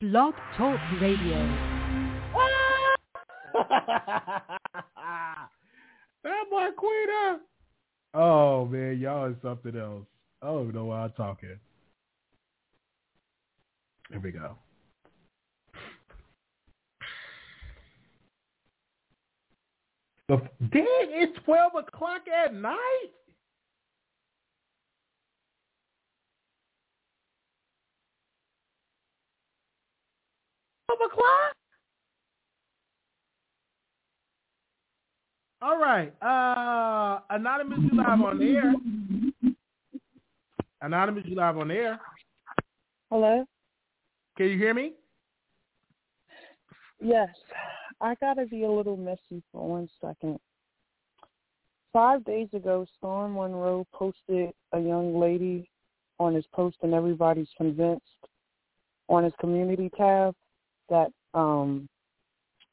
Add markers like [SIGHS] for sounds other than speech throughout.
Blog Talk Radio. [LAUGHS] that Marquita. Oh man, y'all is something else. I don't even know why I'm talking. Here we go. The dang, it's twelve o'clock at night. O'clock. All right. Uh Anonymous, you live on air. Anonymous, you live on air. Hello? Can you hear me? Yes. I gotta be a little messy for one second. Five days ago, Storm Monroe posted a young lady on his post, and everybody's convinced on his community tab that um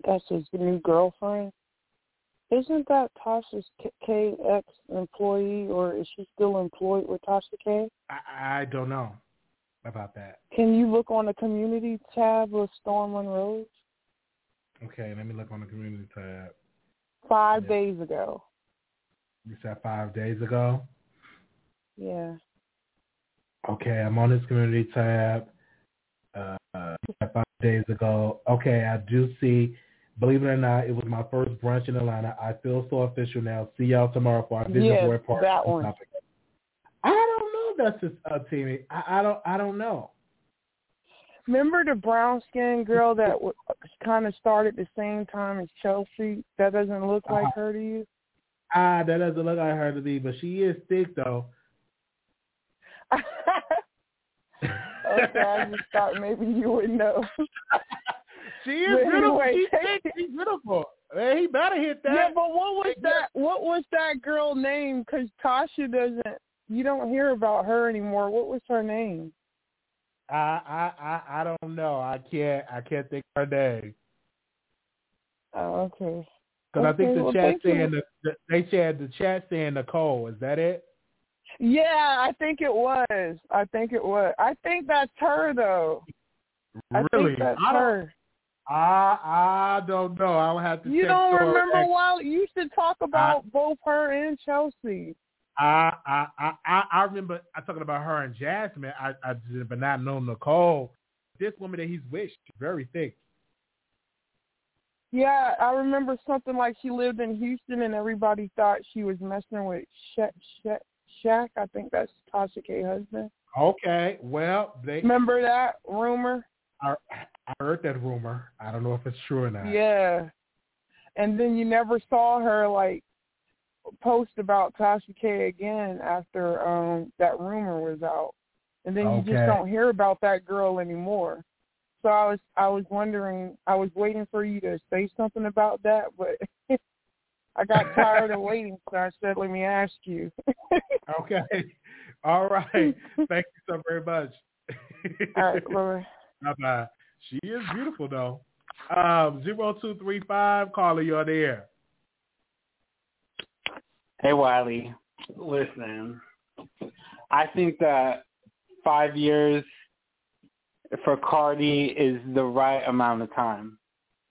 that's his new girlfriend. Isn't that Tasha K ex employee, or is she still employed with Tasha K? I, I don't know about that. Can you look on the community tab of Storm Monroe? Okay, let me look on the community tab. Five Yeah. days ago. You said five days ago. Yeah. Okay, I'm on this community tab. Uh, five days ago. Okay, I do see. Believe it or not, it was my first brunch in Atlanta. I feel so official now. See y'all tomorrow for our vision Yes, board party. that one. I don't know. That's just uh, Timmy. I, I don't. I don't know. Remember the brown skinned girl that w- kind of started the same time as Chelsea? That doesn't look like Uh-huh. her to you? Ah, that doesn't look like her to me, but she is thick though. [LAUGHS] okay, I just thought maybe you would know. [LAUGHS] She is But beautiful. anyway. She's thick. She's beautiful. Man, he better hit that. Yeah, but what was that? What was that girl name? Because Tasha doesn't. You don't hear about her anymore. What was her name? I, I I I don't know. I can't I can't think of her name Oh, okay. because I think the well, chat saying the, the they said the chat saying Nicole. Is that it? Yeah, I think it was. I think it was. I think that's her though. I really? think that's I don't. her. I I don't know. I'll have to. You don't remember next- while you should talk about both her and Chelsea. I I I I I remember I talking about her and Jasmine. I I did, but not know Nicole. This woman that he's with, very thick. Yeah, I remember something like she lived in Houston and everybody thought she was messing with Shaq. Shaq, Shaq I think that's Tasha K. husband. Okay, well they. Remember that rumor? I, I heard that rumor. I don't know if it's true or not. Yeah. And then you never saw her like post about Tasha K again after um that rumor was out. And then you just don't hear about that girl anymore. So I was I was wondering I was waiting for you to say something about that, but [LAUGHS] I got [LAUGHS] tired of waiting, so I said, "Let me ask you." [LAUGHS] Okay. All right. Thank you so very much. All right, bye. Bye bye. She is beautiful though. Um, zero two three five. Caller, you're there. Hey Wiley, listen. I think that five years for Cardi is the right amount of time.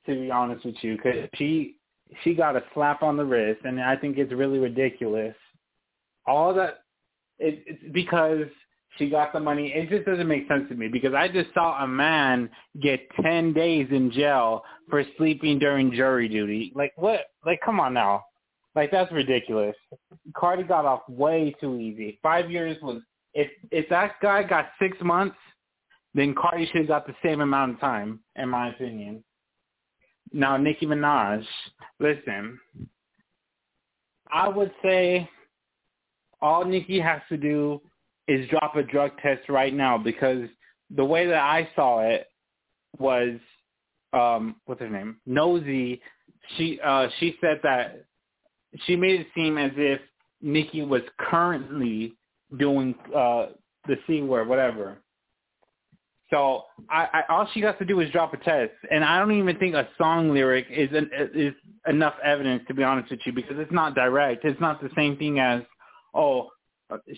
To be honest with you, because she she got a slap on the wrist, and I think it's really ridiculous. All that it, it's because she got the money. It just doesn't make sense to me because I just saw a man get ten days in jail for sleeping during jury duty. Like what? Like come on now. Like that's ridiculous. Cardi got off way too easy. Five years was if if that guy got six months, then Cardi should have got the same amount of time, in my opinion. Now Nicki Minaj, listen. I would say all Nicki has to do is drop a drug test right now because the way that I saw it, was um what's her name Nosy. She uh she said that she made it seem as if Nicki was currently doing uh the c word, whatever. So I, I all she has to do is drop a test, and I don't even think a song lyric is an, is enough evidence to be honest with you because it's not direct. It's not the same thing as oh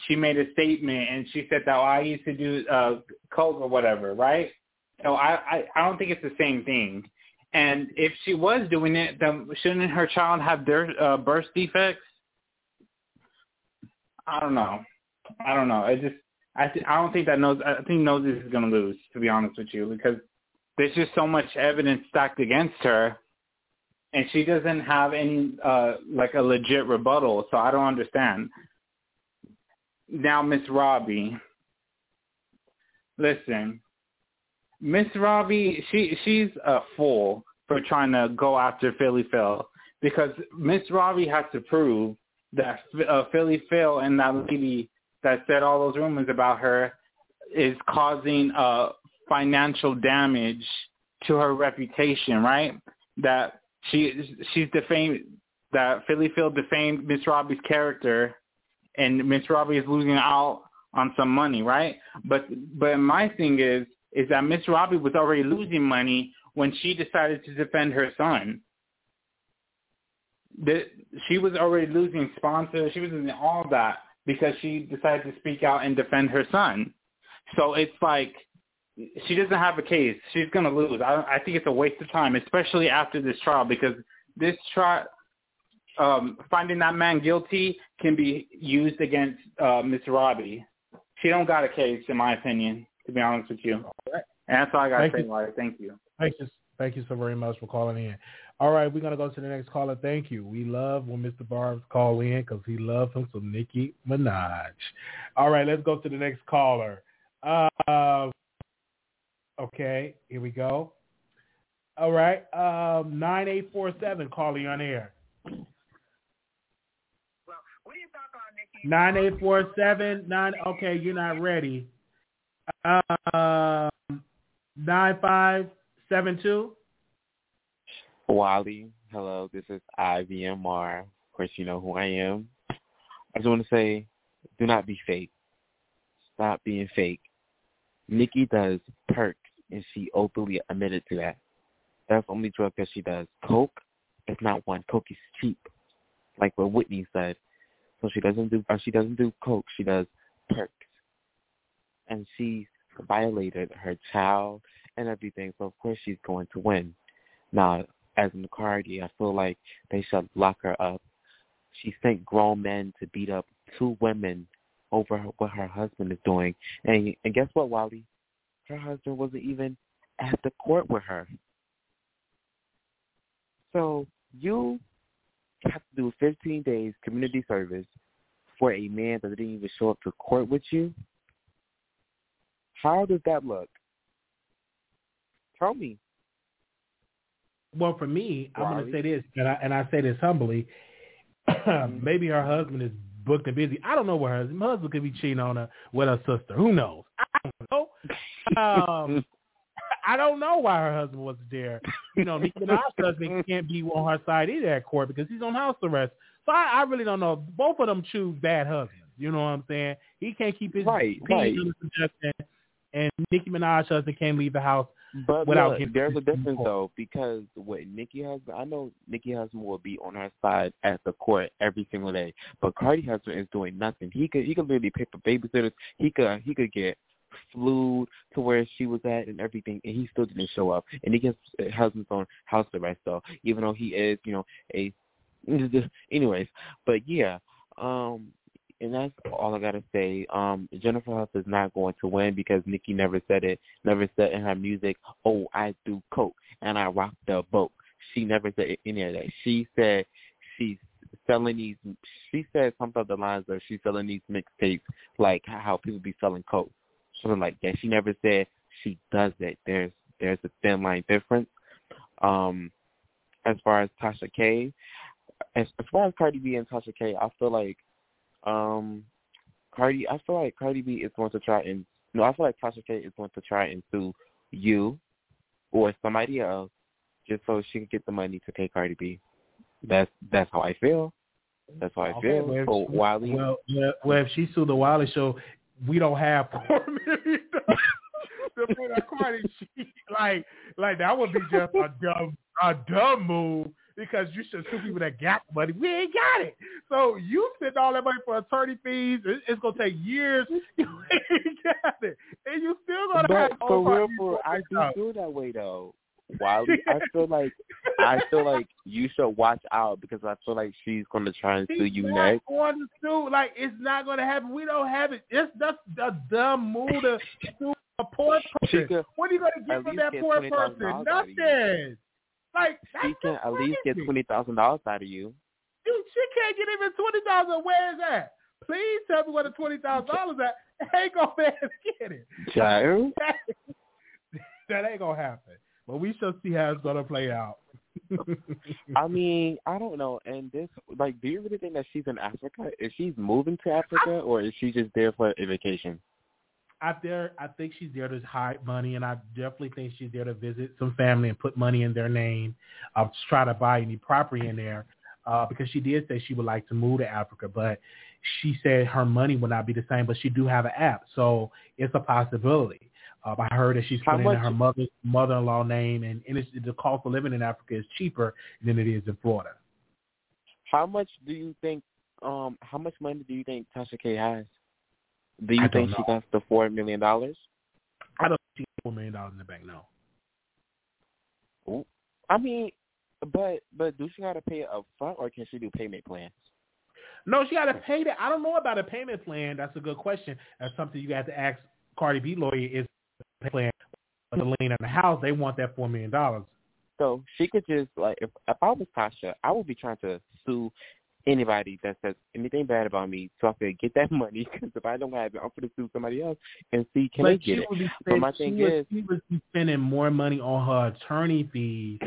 she made a statement and she said that oh, I used to do uh coke or whatever, right? So I, I I don't think it's the same thing. And if she was doing it, then shouldn't her child have their uh, birth defects? I don't know. I don't know. I just I th- I don't think that knows. I think Nosy is going to lose. To be honest with you, because there's just so much evidence stacked against her, and she doesn't have any uh like a legit rebuttal. So I don't understand. Now, Miss Robbie, listen, Miss Robbie, she she's a fool for trying to go after Philly Phil because Miss Robbie has to prove that uh, Philly Phil and that lady that said all those rumors about her is causing uh financial damage to her reputation, right? That she she's defamed that Philly Phil defamed Miss Robbie's character and Miss Robbie is losing out on some money, right? But but my thing is is that Miss Robbie was already losing money when she decided to defend her son. The, she was already losing sponsors. She was losing all that because she decided to speak out and defend her son. So it's like she doesn't have a case. She's going to lose. I, I think it's a waste of time, especially after this trial, because this trial, um, finding that man guilty can be used against uh, Miss Robbie. She don't got a case, in my opinion, to be honest with you. And that's all I got to say, Larry. Thank you. Thank you. Thank you so very much for calling in. All right, we're gonna go to the next caller. Thank you. We love when Mr. Barbs call in because he loves him some Nicki Minaj. All right, let's go to the next caller. Uh, okay, here we go. All right, um, nine eight four seven. Calling on air. Nine eight four seven nine. Okay, you're not ready. Um, nine five seven two. Wally, hello, this is IVMR. Of course, you know who I am. I just want to say, do not be fake. Stop being fake. Nikki does perks, and she openly admitted to that. That's the only drug that she does. Coke is not one. Coke is cheap, like what Whitney said. So she doesn't do. Uh, she doesn't do coke. She does perks, and she violated her child and everything. So of course she's going to win. Now, as in Cardi, I feel like they should lock her up. She sent grown men to beat up two women over what her husband is doing. And and guess what, Wally? Her husband wasn't even at the court with her. So you have to do 15 days community service for a man that didn't even show up to court with you. How does that look? Tell me. Well, for me, I'm going to say this, and I and I say this humbly. [CLEARS THROAT] Maybe her husband is booked and busy. I don't know where her husband, her husband could be cheating on her with her sister. Who knows? I don't know. Um, [LAUGHS] I don't know why her husband wasn't there. You know, Nicki Minaj's husband can't be on her side either at court because he's on house arrest. So I, I really don't know. Both of them choose bad husbands. You know what I'm saying? He can't keep his right, right. and Nicki Minaj's husband can't leave the house but without look, there's a difference though because what Nicki husband, I know Nicki husband will be on her side at the court every single day, but Cardi husband is doing nothing. He could he could literally pay for babysitters. He could he could get flew to where she was at and everything, and he still didn't show up. And he gets husband's on house arrest though, even though he is you know a [LAUGHS] anyways. But yeah, um, and that's all I gotta say. Um, Jennifer Hough is not going to win because Nicki never said it, never said in her music, "Oh, I do coke and I rock the boat." She never said any of that. She said she's selling these. She said something of the lines of she's selling these mixtapes like how people be selling coke, something like that. She never said she does it. There's there's a thin line difference. Um, as far as Tasha K, as, as far as Cardi B and Tasha K, I feel like um, Cardi, I feel like Cardi B is going to try and no, I feel like Tasha K is going to try and sue you or somebody else just so she can get the money to pay Cardi B. That's that's how I feel. That's how I Okay, feel. well, if So she- Wiley, Well, well, well, if she sued the Wiley show, we don't have [LAUGHS] four million [LAUGHS] to put a Cardi. [LAUGHS] She, like, like that would be just a dumb, a dumb move because you should sue people that got money. We ain't got it. So you spend all that money for attorney fees. It, it's gonna take years. [LAUGHS] You ain't got it, and you still gonna have but for real, for I do $4 feel that way though. Wiley, I feel [LAUGHS] like I feel like you should watch out because I feel like she's gonna try and sue She's you not next. going to sue. Like it's not going to happen. We don't have it. It's that's a dumb move to sue a poor person. could What are you going to get at from that poor person? out of you. Nothing. Like She can at least get twenty thousand dollars out of you. Dude, she can't get even twenty thousand. Where is that? Please tell me where the twenty thousand dollars at. [LAUGHS] Ain't gonna be able to get it. Child. [LAUGHS] that ain't gonna happen. But we shall see how it's gonna play out. [LAUGHS] I mean, I don't know. And this, like, do you really think that she's in Africa? Is she moving to Africa, or is she just there for a vacation? Out there, I think she's there to hide money, and I definitely think she's there to visit some family and put money in their name. I'll try to buy any property in there uh, because she did say she would like to move to Africa, but she said her money would not be the same. But she do have an app, so it's a possibility. Uh, I heard that she's putting in her mother mother-in-law name, and, and it's, the cost of living in Africa is cheaper than it is in Florida. How much do you think? Um, how much money do you think Tasha K has? Do you think she got the four million dollars? I don't see four million dollars in the bank. No, I mean, but but do she got to pay it up front, or can she do payment plans? No, she got to pay that. I don't know about a payment plan. That's a good question. That's something you got to ask Cardi B lawyer. Is a plan the lien on the house? They want that four million dollars. So she could just like if if I was Tasha, I would be trying to sue anybody that says anything bad about me, so I could get that [LAUGHS] money. Because if I don't have it, I'm going to sue somebody else and see can but they get it. would But my thing would, is- she be spending more money on her attorney fees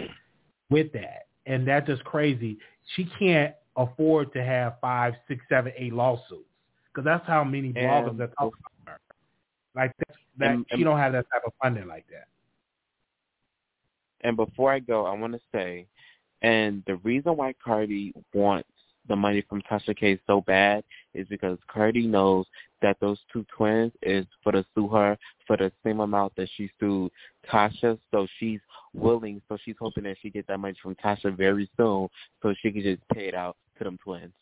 with that, and that's just crazy. She can't afford to have five, six, seven, eight lawsuits because that's how many bloggers And- that talk about her. Like that, that And- she and- don't have that type of funding like that. And before I go, I want to say, and the reason why Cardi wants the money from Tasha K so bad is because Cardi knows that those two twins is for to sue her for the same amount that she sued Tasha. So she's willing, so she's hoping that she get that money from Tasha very soon, so she can just pay it out to them twins.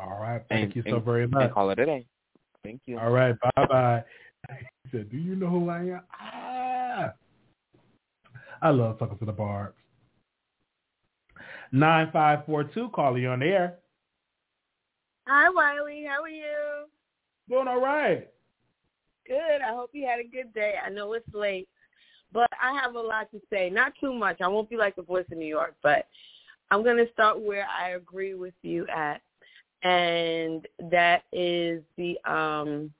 All right, thank And- you so and- very much. And call it a day. Thank you. All right, bye bye. He said, "Do you know who I am?" Ah, I love talking to the barbs. Nine five four two, call you on the air. Hi, Wiley. How are you? Doing all right. Good. I hope you had a good day. I know it's late, but I have a lot to say. Not too much. I won't be like the voice of New York, but I'm going to start where I agree with you at, and that is the um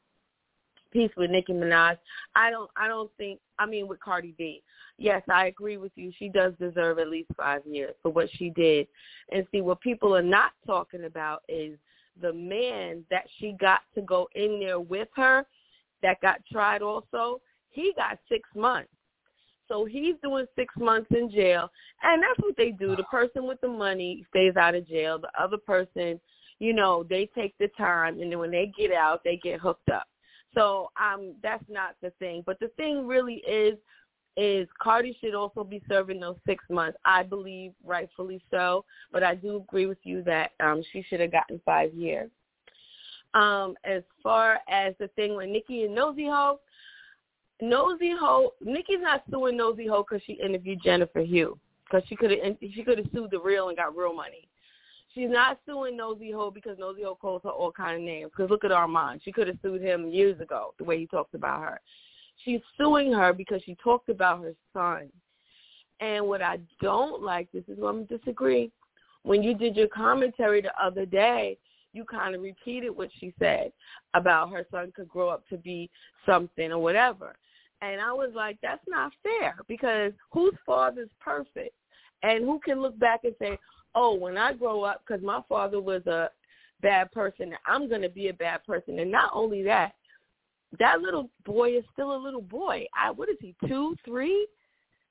piece with Nicki Minaj. I don't. I don't think. I mean, with Cardi B. Yes, I agree with you. She does deserve at least five years for what she did. And see, what people are not talking about is the man that she got to go in there with her that got tried also, he got six months. So he's doing six months in jail. And that's what they do. The person with the money stays out of jail. The other person, you know, they take the time and then when they get out, they get hooked up. So um that's not the thing. But the thing really is is Cardi should also be serving those six months. I believe rightfully so, but I do agree with you that um she should have gotten five years. Um, as far as the thing with Nikki and Nosy Heaux, Nosy Heaux, Nikki's not suing Nosy Heaux because she interviewed Jennifer Hough because she could have she could have sued the real and got real money. She's not suing Nosy Heaux because Nosy Heaux calls her all kind of names. Because look at Armand, she could have sued him years ago the way he talks about her. She's suing her because she talked about her son. And what I don't like, this is where I'm disagree. When you did your commentary the other day, you kind of repeated what she said about her son could grow up to be something or whatever. And I was like, that's not fair because whose father's perfect? And who can look back and say, oh, when I grow up, because my father was a bad person, I'm going to be a bad person. And not only that, that little boy is still a little boy. I, what is he, two, three?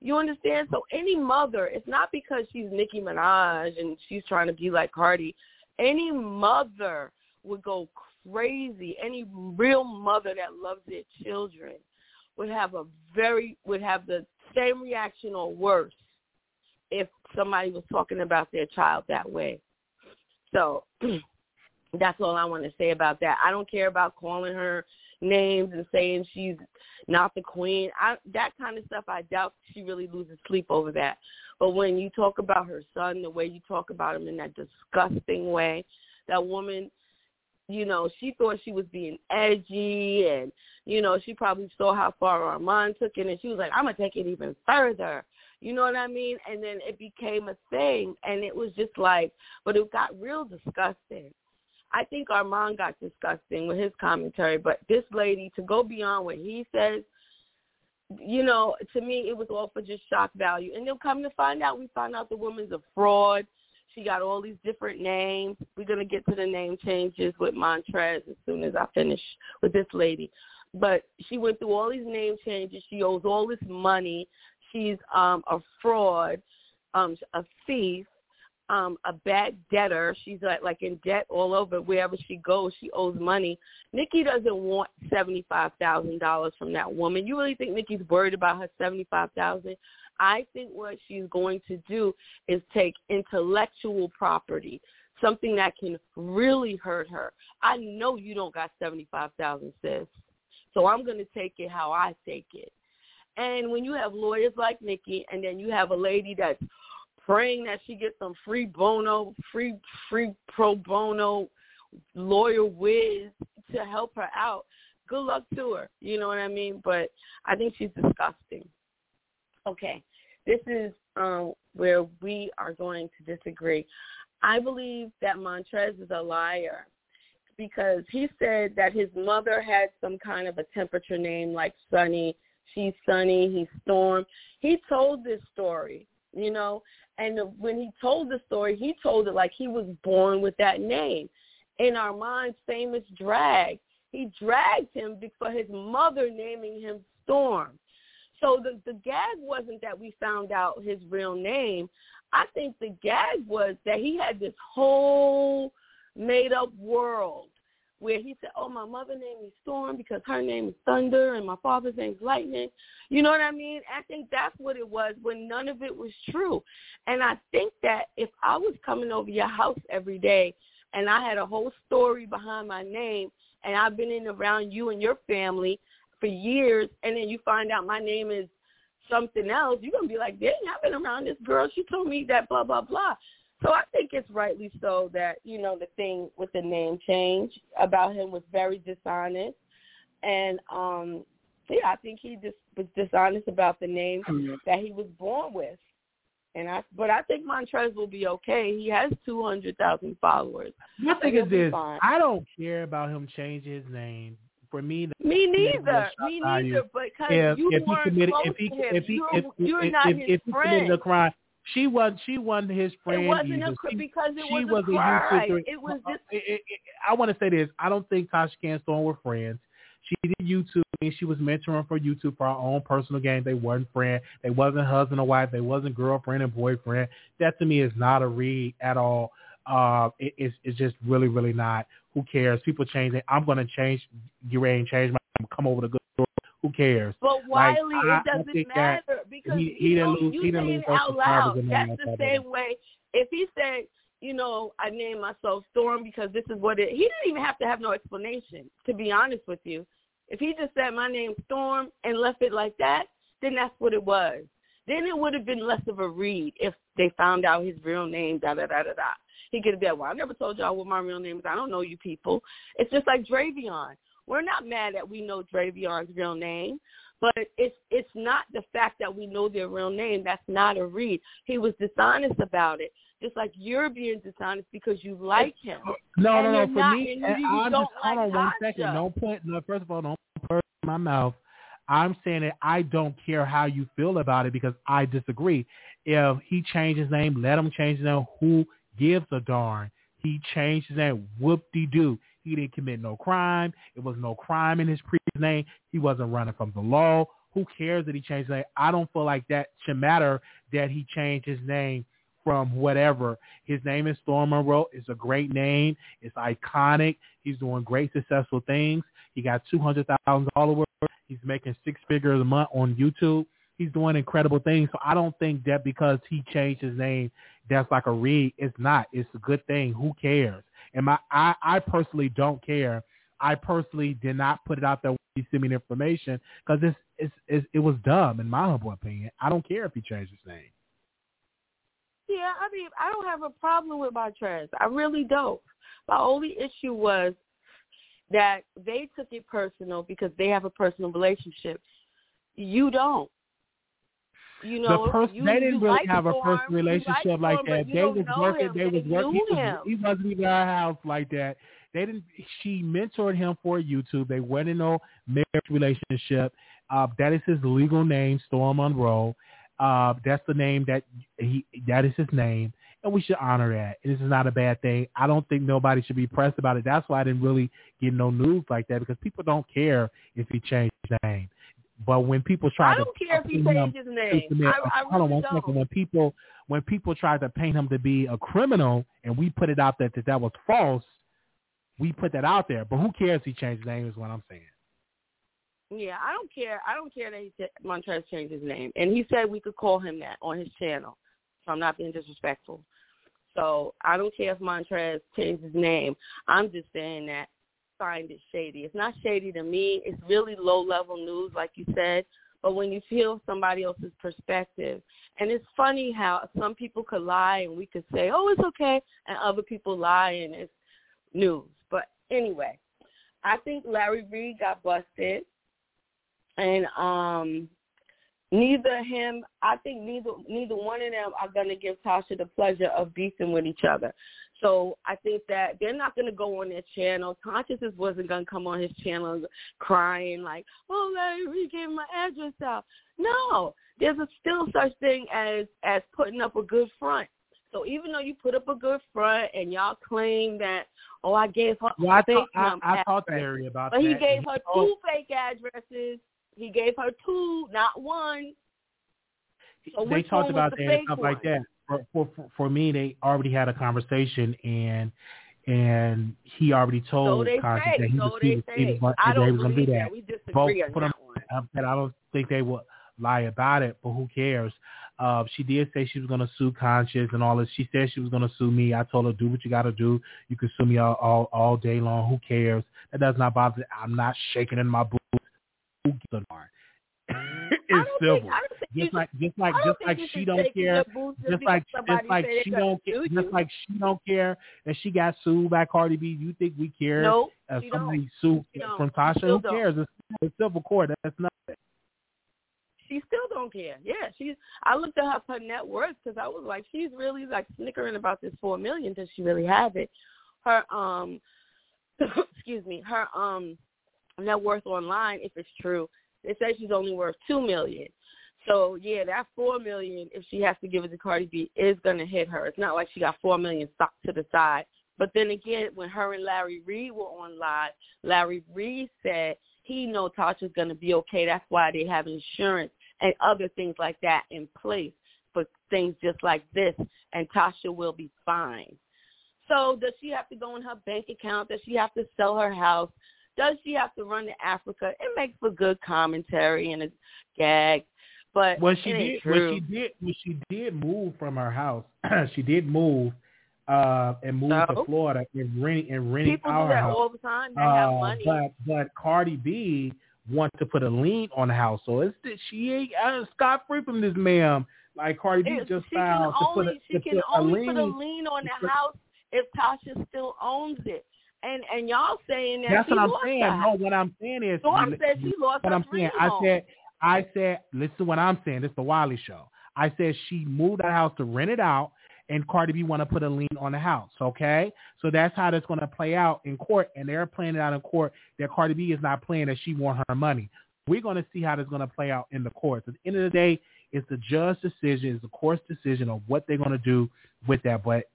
You understand? So any mother, it's not because she's Nicki Minaj and she's trying to be like Cardi. Any mother would go crazy. Any real mother that loves their children would have a very would have the same reaction or worse if somebody was talking about their child that way. So [CLEARS THROAT] that's all I want to say about that. I don't care about calling her names and saying she's not the queen. I that kind of stuff I doubt she really loses sleep over that. But when you talk about her son, the way you talk about him in that disgusting way, that woman you know, she thought she was being edgy and, you know, she probably saw how far Armand took it and she was like, I'm going to take it even further. You know what I mean? And then it became a thing and it was just like, but it got real disgusting. I think Armand got disgusting with his commentary, but this lady, to go beyond what he says, you know, to me, it was all for just shock value. And then come to find out, we found out the woman's a fraud she got all these different names. We're gonna get to the name changes with Montrez as soon as I finish with this lady. But she went through all these name changes. She owes all this money. She's um a fraud, um a thief, um a bad debtor. She's like like in debt all over wherever she goes. She owes money. Nicki doesn't want seventy five thousand dollars from that woman. You really think Nicki's worried about her seventy five thousand? I think what she's going to do is take intellectual property, something that can really hurt her. I know you don't got 75,000 sis. So I'm going to take it how I take it. And when you have lawyers like Nicki and then you have a lady that's praying that she gets some free bono, free free pro bono lawyer whiz to help her out, good luck to her. You know what I mean? But I think she's disgusting. Okay, this is um, where we are going to disagree. I believe that Montrez is a liar because he said that his mother had some kind of a temperature name like Sunny. She's Sunny. He's Storm. He told this story, you know, and when he told the story, he told it like he was born with that name. In Armand's famous drag, he dragged him for his mother naming him Storm. So the the gag wasn't that we found out his real name. I think the gag was that he had this whole made up world where he said, "Oh, my mother named me Storm because her name is Thunder and my father's name is Lightning." You know what I mean? I think that's what it was when none of it was true. And I think that if I was coming over your house every day and I had a whole story behind my name and I've been in around you and your family for years, and then you find out my name is something else, you're gonna be like, dang, I've been around this girl. She told me that blah blah blah. So I think it's rightly so that you know the thing with the name change about him was very dishonest, and um yeah, I think he just was dishonest about the name mm-hmm. that he was born with. And I, but I think Montrez will be okay. He has two hundred thousand followers. My thing is this: I don't care about him changing his name for me. Me neither. Me neither. Because if, you if weren't he committed, if he, if he, if, you're, if, not if, his if he committed a crime, she was she wasn't his friend. It wasn't a, she, because it she was, was a crime. It was just. It, it, it, I want to say this. I don't think Tasha and Storm were friends. She did YouTube. and She was mentoring for YouTube for her own personal gain. They weren't friends. They wasn't husband and wife. They wasn't girlfriend and boyfriend. That to me is not a read at all. Uh, it, it's, it's just really, really not. Who cares? People change it. I'm going to change, get ready and change my, come over to good. Who cares? But Wiley, like, it doesn't matter because he, he didn't lose. He didn't lose out loud. That's the same way. If he said, you know, I named myself Storm because this is what it. He didn't even have to have no explanation. To be honest with you, if he just said my name Storm and left it like that, then that's what it was. Then it would have been less of a read if they found out his real name. Da da da da da. He could have been, well, I never told y'all what my real name is. I don't know you people. It's just like Dravion. We're not mad that we know Dravion's real name, but it's it's not the fact that we know their real name. That's not a read. He was dishonest about it. Just like you're being dishonest because you like him. No, no, no. For not, me, and eh, you, I'm just hold like on one second. Don't put no. First of all, don't put in my mouth. I'm saying that I don't care how you feel about it because I disagree. If he changed his name, let him change his name. Who gives a darn? He changed his name. Whoop-de-doo. He didn't commit no crime. It was no crime in his previous name. He wasn't running from the law. Who cares that he changed his name? I don't feel like that should matter that he changed his name from whatever. His name is Storm Monroe. It's a great name. It's iconic. He's doing great, successful things. He got 200,000 followers. He's making six figures a month on YouTube. He's doing incredible things. So I don't think that because he changed his name, that's like a read. It's not. It's a good thing. Who cares? And my, I, I personally don't care. I personally did not put it out there when he sent me the information because it's, it's, it's, it was dumb in my humble opinion. I don't care if he changed his name. Yeah, I mean, I don't have a problem with my trans. I really don't. My only issue was that they took it personal because they have a personal relationship. You don't. You know, the person you, they didn't really like have a personal relationship like like that. They was working. They was working. He, was, he wasn't even at our house like that. They didn't. She mentored him for YouTube. They weren't in no marriage relationship. Uh, that is his legal name, Storm Monroe. Uh, that's the name that he. That is his name, and we should honor that. This is not a bad thing. I don't think nobody should be pressed about it. That's why I didn't really get no news like that because people don't care if he changed his name. But when people try I to don't care if he paint him- changed his name. I, I hold on one second. When people when people try to paint him to be a criminal and we put it out there that that was false, we put that out there. But who cares if he changed his name is what I'm saying. Yeah, I don't care. I don't care that he said Montrez changed his name, and he said we could call him that on his channel. So I'm not being disrespectful. So I don't care if Montrez changed his name. I'm just saying that find it shady. It's not shady to me. It's really low level news, like you said. But when you feel somebody else's perspective, and it's funny how some people could lie and we could say, "Oh, it's okay," and other people lie and it's news. But anyway, I think Larry Reed got busted, and um, neither him, I think neither neither one of them are to give Tasha the pleasure of beefing with each other. So I think that they're not going to go on their channel. Consciousness wasn't going to come on his channel crying like, "Oh, Larry Reed gave my address out." No, there's a still such thing as as putting up a good front. So even though you put up a good front and y'all claim that, oh, I gave her Well, I, fake talk, I, I talked to. Larry about but that. he gave her two fake addresses. He gave her two, not one. So they talked about that and stuff one? like that. For, for for me, they already had a conversation, and and he already told they Conscious say. that he So was, he they was, he was, say. going- I don't was to do believe that. that. We disagree Both on that one. I don't think they would lie about it, but who cares? Uh, she did say she was going to sue Conscious and all this. She said she was going to sue me. I told her, do what you got to do. You can sue me all, all all day long. Who cares? That does not bother. me. I'm not shaking in my boots. Who gives a darn? I it's don't civil. think, I don't think you Just like just like just like she don't care. just like just like she don't care. Just like she don't care that she got sued by Cardi B. You think we care? No, she somebody don't. sued from Tasha, still who don't. cares? It's, it's civil court. That's nothing. she still don't care. Yeah, she's. I looked at her, her net worth because I was like, she's really like snickering about this four million. Does she really have it? Her um, [COUGHS] excuse me, her um net worth online, if it's true, they say she's only worth two million. So yeah, that four million, if she has to give it to Cardi B, is gonna hit her. It's not like she got four million stuck to the side. But then again, when her and Larry Reed were on live, Larry Reed said he know Tasha's gonna be okay. That's why they have insurance and other things like that in place for things just like this, and Tasha will be fine. So does she have to go in her bank account? Does she have to sell her house? Does she have to run to Africa? It makes for good commentary and a gag, but Well, she did. true. Well, she did. Well, she did move from her house. [CLEARS THROAT] she did move uh and move So? to Florida and renting and renting People our do that house. all the time. They have Uh, money. But but Cardi B wants to put a lien on the house, so it's she ain't uh, scot free from this, ma'am. Like Cardi B It- just filed to put a, she can put a only lien. put a lien on the house if Tasha still owns it. And and y'all saying that That's what I'm saying. the No, what I'm saying is, Storm said she lost what I'm saying. dream I said, I said, listen to what I'm saying. This is the Wiley show. I said she moved that house to rent it out, and Cardi B want to put a lien on the house. Okay, so that's how that's going to play out in court, and they're playing it out in court that Cardi B is not playing that she want her money. We're going to see how that's going to play out in the courts. At the end of the day, it's the judge's decision, it's the court's decision of what they're going to do with that. But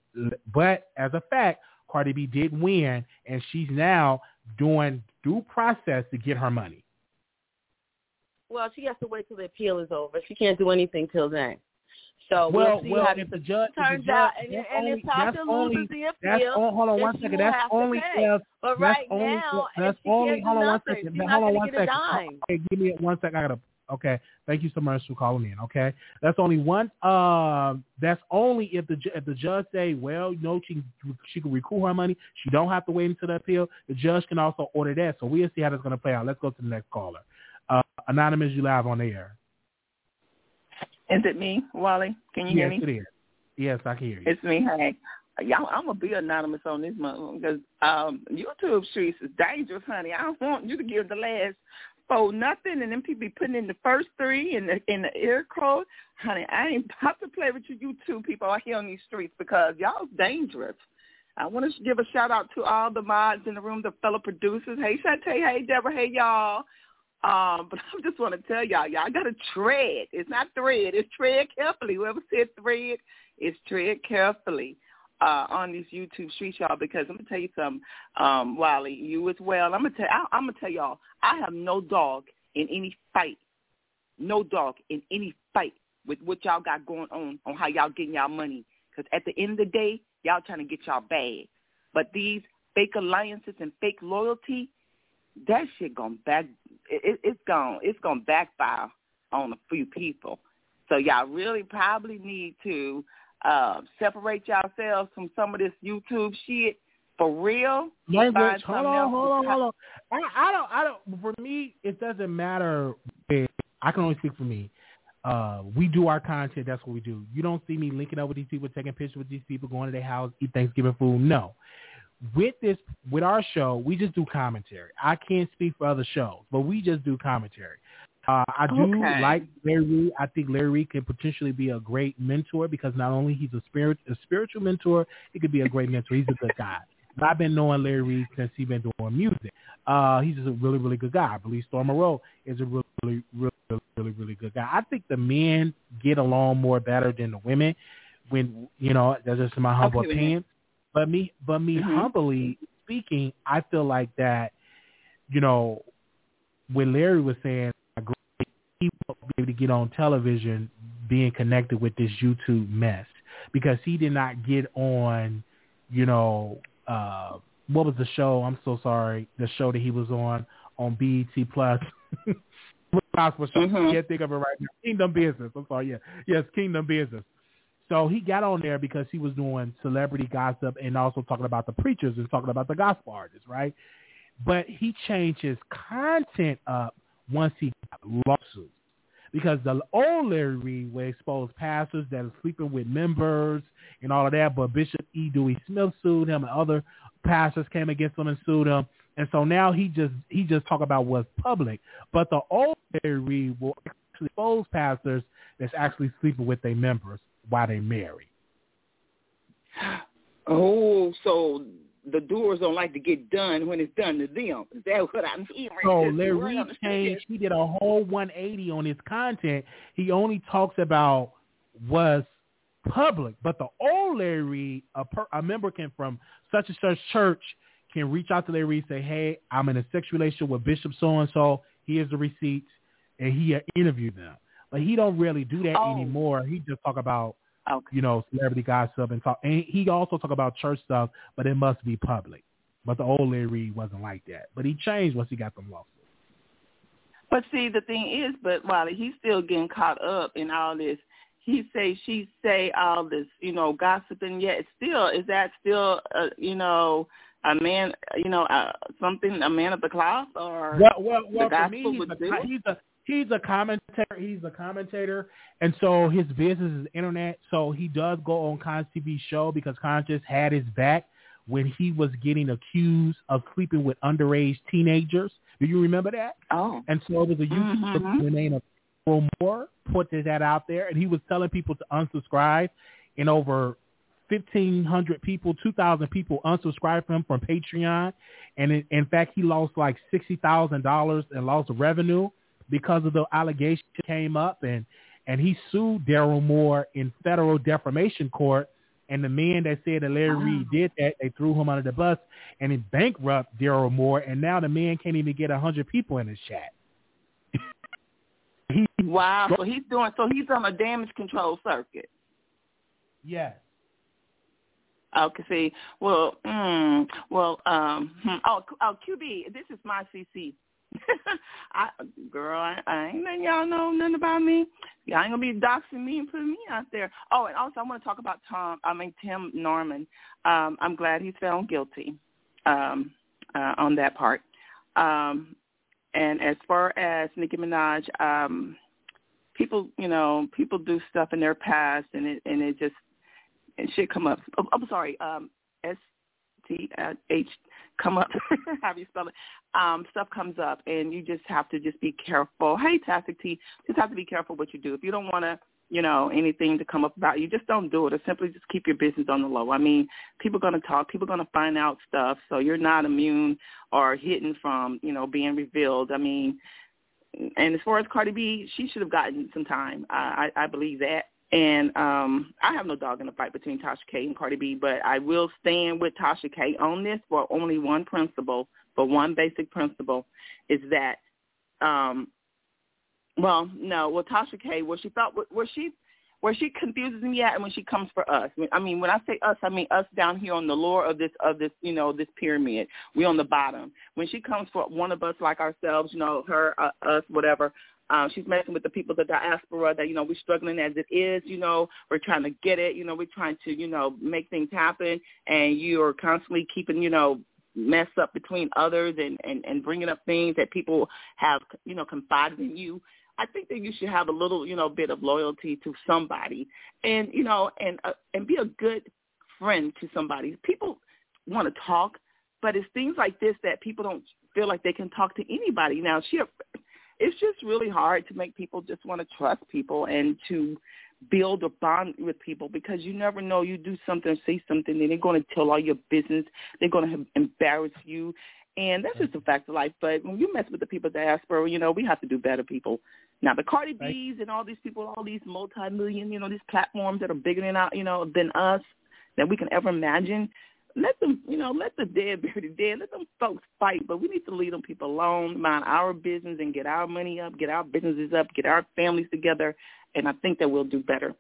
but as a fact, Cardi B did win, and she's now doing due process to get her money. Well, she has to wait till the appeal is over. She can't do anything till then. So well, we'll see well, how if the judge turns if the judge, out, and, that's and only, Tasha that's only, loses the that's appeal, on, hold on one second. That's only if But that's right only now, that's she only can't do hold on nothing, second. she's Hold on one second. Okay, give me one second. I gotta. Okay, thank you so much for calling in. Okay, that's only one. Um, that's only if the if the judge say, well, you know, she she can recoup her money. She don't have to wait until the appeal. The judge can also order that. So we'll see how that's gonna play out. Let's go to the next caller. Uh, anonymous, you live on the air. Is it me, Wally? Can you yes, hear me? it is. Yes, I can hear you. It's me, Hey, Y'all, I'm gonna be anonymous on this month because um, YouTube streets is dangerous, honey. I don't want you to give the last four nothing, and then people be putting in the first three in the in the air code. Honey, I ain't [LAUGHS] about to play with you YouTube people out here on these streets because y'all's dangerous. I want to give a shout out to all the mods in the room, the fellow producers. Hey, Shantae. Hey, Deborah. Hey, y'all. Um, but [LAUGHS] I just want to tell y'all, y'all got to tread. It's not thread. It's tread carefully. Whoever said thread, it's tread carefully uh, on these YouTube streets, y'all. Because I'm gonna tell you something, um, Wally, you as well. I'm gonna tell. I, I'm gonna tell y'all, I have no dog in any fight. No dog in any fight with what y'all got going on on how y'all getting y'all money. Because at the end of the day, y'all trying to get y'all bag. But these fake alliances and fake loyalty, that shit gonna back. It, it's gonna it's gonna backfire on a few people. So y'all really probably need to uh, separate yourselves from some of this YouTube shit for real. Language. Hold on, hold on, hold on. I, I don't, I don't. For me, it doesn't matter. I can only speak for me. Uh, we do our content. That's what we do. You don't see me linking up with these people, taking pictures with these people, going to their house, eat Thanksgiving food. No. With this, with our show, we just do commentary. I can't speak for other shows, but we just do commentary. Uh, I do Okay. like Larry Reed. I think Larry Reed can potentially be a great mentor because not only he's a spirit, a spiritual mentor, he could be a great mentor. He's a good guy. But I've been knowing Larry Reed since he's been doing music. Uh, he's just a really, really good guy. I believe Storm Monroe is a really, really, really, really, really, good guy. I think the men get along more better than the women. When you know, that's just my humble Okay opinion. But me, but me, Mhm. humbly speaking, I feel like that. You know, when Larry was saying, I agree, he won't be able to get on television being connected with this YouTube mess because he did not get on, you know, uh, what was the show? I'm so sorry. The show that he was on on BET Plus. Gospel show. Mhm. Can't think of it right now. Kingdom Business. I'm sorry. Yeah. Yes, Kingdom Business. So he got on there because he was doing celebrity gossip and also talking about the preachers and talking about the gospel artists, right? But he changed his content up once he got lawsuits. Because the old Larry Reed would expose pastors that are sleeping with members and all of that, but Bishop E. Dewey Smith sued him and other pastors came against him and sued him. And so now he just he just talk about what's public. But the old Larry Reed will actually expose pastors that's actually sleeping with their members while they marry. Oh, so the doers don't like to get done when it's done to them. Is that what I'm hearing? So Larry changed. He did a whole 180 on his content. He only talks about what's public. But the old Larry Reed, a, per, a member can from such and such church can reach out to Larry Reed and say, "Hey, I'm in a sex relationship with Bishop so and so. Here's the receipts," and he interviewed them. But he don't really do that Oh. anymore. He just talk about Okay. you know celebrity gossip and talk. And he also talk about church stuff, but it must be public. But the old Larry Reed wasn't like that. But he changed once he got them lawsuits. But see, the thing is, but Wally, he's still getting caught up in all this. He say, she say, all this, you know, gossiping. Yet still, is that still, uh, you know, a man, you know, uh, something, a man of the cloth, or Well, well, well the for me, he's a, do? he's a he's a commentator. He's a commentator, and so his business is internet. So he does go on Con's TV show because Con just had his back when he was getting accused of sleeping with underage teenagers. Do you remember that? Oh, And so it was a YouTuber Mhm. the name of Earl Moore put that out there, and he was telling people to unsubscribe, and over fifteen hundred people, two thousand people unsubscribed from him from Patreon, and in, in fact, he lost like sixty thousand dollars in lost revenue because of the allegation that came up, and and he sued Daryl Moore in federal defamation court. And the man that said that Larry Reed did that, they threw him under the bus, and it bankrupt Daryl Moore. And now the man can't even get a hundred people in his chat. Wow. So he's doing. So he's on a damage control circuit. Yes. Okay. See. Well. Mm, well. Um. hmm, Oh. Oh. QB. This is my CC. [LAUGHS] I, girl, I, I ain't letting y'all know nothing about me. Y'all ain't gonna be doxing me and putting me out there. Oh, and also I want to talk about Tom. I mean Tim Norman. Um, I'm glad he's found guilty um, uh, on that part. Um, and as far as Nicki Minaj, um, people, you know, people do stuff in their past, and it and it just and shit come up. Oh, I'm sorry, um, S T H come up. [LAUGHS] how do you spell it? Um, stuff comes up, and you just have to just be careful. Hey, Tactic T, just have to be careful what you do. If you don't want to, you know, anything to come up about you, just don't do it, or simply just keep your business on the low. I mean, people are going to talk, people are going to find out stuff, so you're not immune or hidden from, you know, being revealed. I mean, and as far as Cardi B, she should have gotten some time. I, I, I believe that. And um I have no dog in the fight between Tasha K and Cardi B, but I will stand with Tasha K on this for only one principle, for one basic principle, is that um well, no, well Tasha K, where she thought where she where she confuses me at and when she comes for us. I mean, when I say us, I mean us down here on the lower of this of this, you know, this pyramid. We on the bottom. When she comes for one of us like ourselves, you know, her, uh, us, whatever, um, she's messing with the people, the diaspora that, you know, we're struggling as it is, you know, we're trying to get it, you know, we're trying to, you know, make things happen and you're constantly keeping, you know, mess up between others and, and, and bringing up things that people have, you know, confided in you. I think that you should have a little, you know, bit of loyalty to somebody and, you know, and, uh, and be a good friend to somebody. People want to talk, but it's things like this that people don't feel like they can talk to anybody. Now, she it's just really hard to make people just want to trust people and to build a bond with people because you never know. You do something say something and they're going to tell all your business. They're going to embarrass you. And that's just a mm-hmm. fact of life. But when you mess with the people diaspora you know we have to do better people. Now the cardi b's and all these people all these multi-million you know these platforms that are bigger than our, you know than us that we can ever imagine let them, you know, let the dead [LAUGHS] bury the dead. Let them folks fight, but we need to leave them people alone, mind our business, and get our money up, get our businesses up, get our families together, and I think that we'll do better,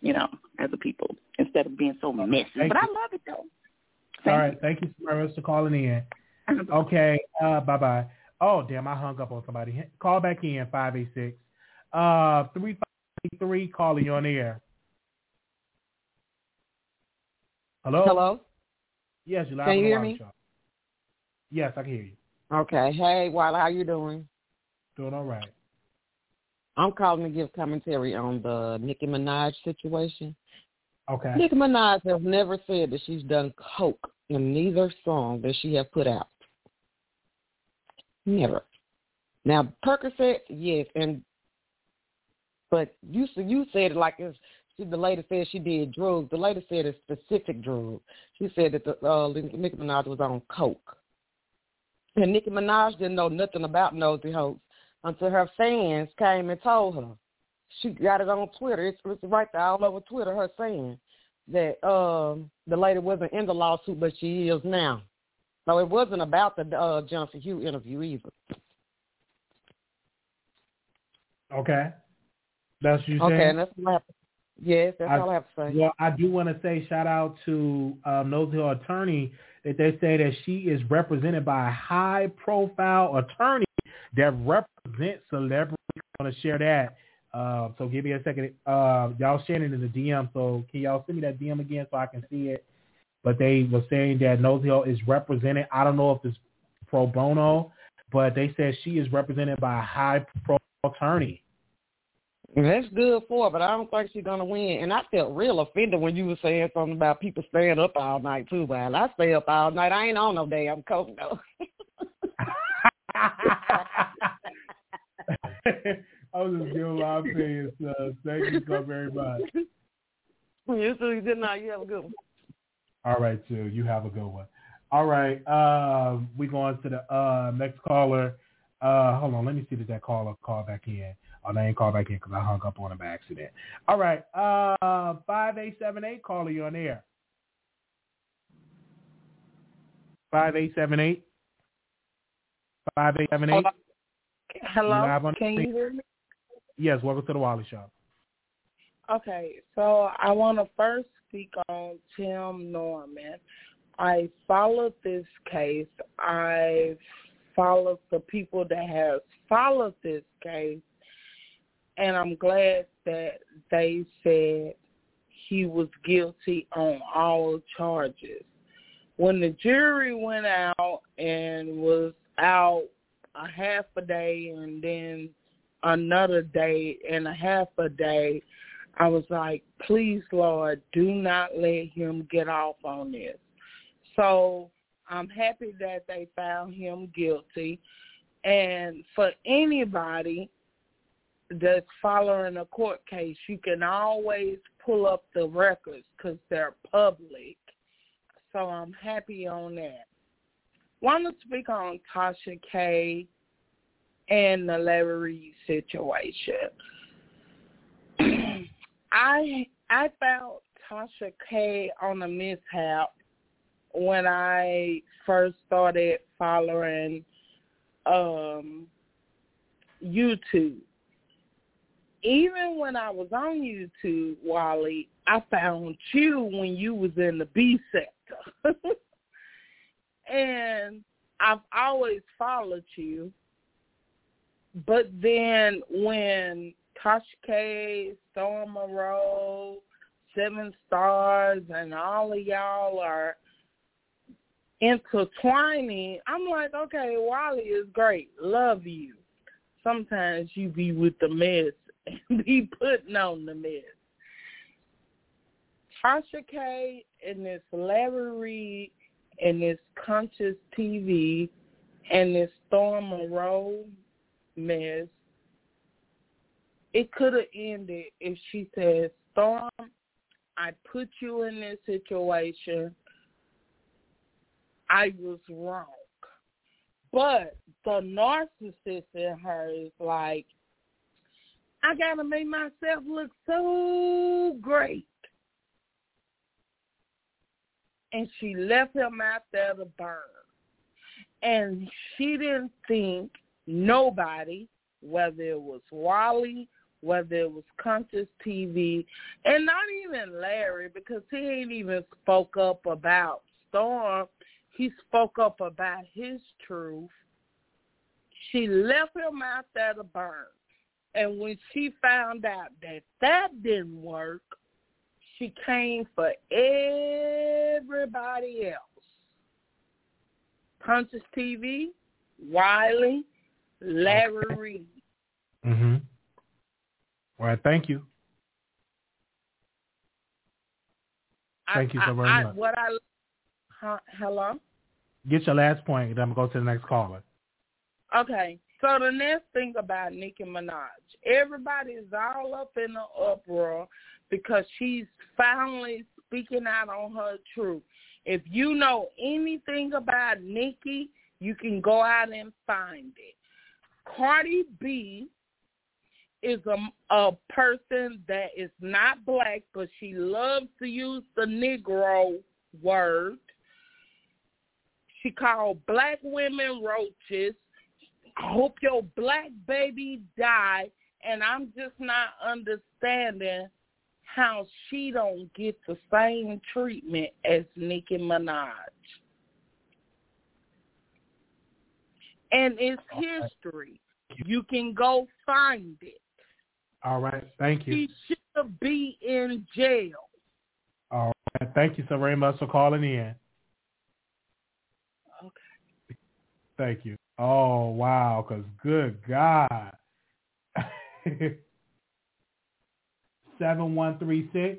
you know, as a people instead of being so messy. Thank but you. I love it though. All right. Thank you so much for calling in. [LAUGHS] Okay. Uh, bye bye. Oh damn, I hung up on somebody. Call back in five eight six. Uh, three five three. Calling you on the air. Hello. Hello. Yes, you're live Can you hear me? Yes, I can hear you. Okay. Hey, Wilder, how you doing? Doing all right. I'm calling to give commentary on the Nicki Minaj situation. Okay. Nicki Minaj has never said that she's done coke in neither song that she has put out. Never. Now Percocet, yes, and but you you said it like it's she, the lady said she did drugs. The lady said a specific drug. She said that the uh, Nicki Minaj was on coke, and Nicki Minaj didn't know nothing about nosy hoes until her fans came and told her. She got it on Twitter. It's, it's right there all over Twitter. Her saying that um, the lady wasn't in the lawsuit, but she is now. So it wasn't about the uh, Jennifer Hough interview either. Okay. That's what you Okay, saying? and that's have to, yes, that's I- all I have to say. Well, I do want to say shout out to um, Nosy Hill attorney that they say that she is represented by a high profile attorney that represents celebrities. I want to share that. Uh, so give me a second. Uh, y'all sharing it in the DM. So can y'all send me that DM again so I can see it? But they were saying that Nosy Hill is represented. I don't know if it's pro bono, but they said she is represented by a high profile attorney. That's good for her, but I don't think she's gonna win. And I felt real offended when you were saying something about people staying up all night too. While I stay up all night, I ain't on no damn coke though. [LAUGHS] I was just giving my opinions. Uh, thank you so very much. you too. Good night. You have a good one. All right, too. You have a good one. All right. Um, we going to the uh, next caller. Uh, hold on. Let me see if that caller call back in. Oh, they ain't call back in because I hung up on him by accident. All right. Uh, 5878 caller, you on air. 5878. 5878. Hello, can you hear me? Yes, welcome to the Wally Show. Okay, so I want to first speak on Tim Norman. I followed this case. I followed the people that have followed this case, and I'm glad that they said he was guilty on all charges. When the jury went out and was out a half a day and then another day and a half a day, I was like, please, Lord, do not let him get off on this. So I'm happy that they found him guilty. And for anybody that's following a court case, you can always pull up the records because they're public. So I'm happy on that. Want to speak on Tasha K and the Larry situation. [CLEARS THROAT] I I found Tasha K on a mishap when I first started following um YouTube. Even when I was on YouTube, Wally, I found you when you was in the B sector. [LAUGHS] and I've always followed you. But then when Tasha K, Storm Seven Stars, and all of y'all are intertwining, I'm like, okay, Wally is great. Love you. Sometimes you be with the mess and [LAUGHS] be putting on the mess. Tasha K and this Larry and this Conscious TV and this Storm Monroe mess, it could have ended if she said, Storm, I put you in this situation. I was wrong. But the narcissist in her is like, I gotta make myself look so great. And she left him out there to burn. And she didn't think nobody, whether it was Wally, whether it was Conscious TV, and not even Larry, because he ain't even spoke up about Storm he spoke up about his truth. She left him out there to burn. And when she found out that that didn't work, she came for everybody else. Conscious TV, Wiley, Larry okay. Reid. Mm-hmm. All right, thank you. Thank I, you so very I, much. What I hello? Get your last point, then I'm going to go to the next caller. Okay. So the next thing about Nicki Minaj, everybody is all up in the uproar because she's finally speaking out on her truth. If you know anything about Nicki, you can go out and find it. Cardi B is a, a person that is not black, but she loves to use the Negro word. She called black women roaches. I hope your black baby die. And I'm just not understanding how she don't get the same treatment as Nicki Minaj. And it's history. You can go find it. All right. Thank you. She should be in jail. All right. Thank you so very much for calling in. Okay. Thank you. Oh wow, because good God. [LAUGHS] Seven one three six.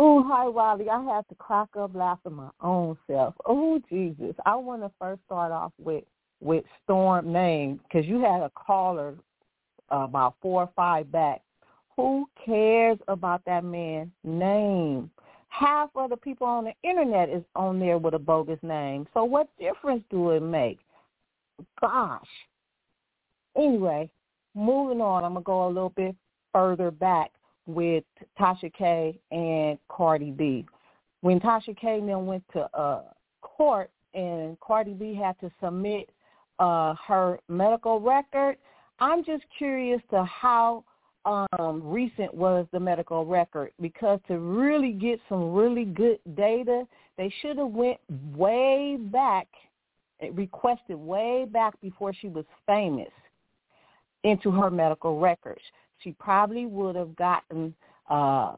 Oh, hi, Wally. I have to crack up laughing my own self. Oh, Jesus. I want to first start off with with Storm name because you had a caller uh, about four or five back. Who cares about that man's name? Half of the people on the internet is on there with a bogus name. So what difference do it make? Gosh. Anyway, moving on, I'm gonna go a little bit further back with Tasha K and Cardi B. When Tasha K then went to uh, court and Cardi B had to submit uh, her medical record, I'm just curious to how um, recent was the medical record because to really get some really good data, they should have went way back, requested way back before she was famous into her medical records. She probably would have gotten uh,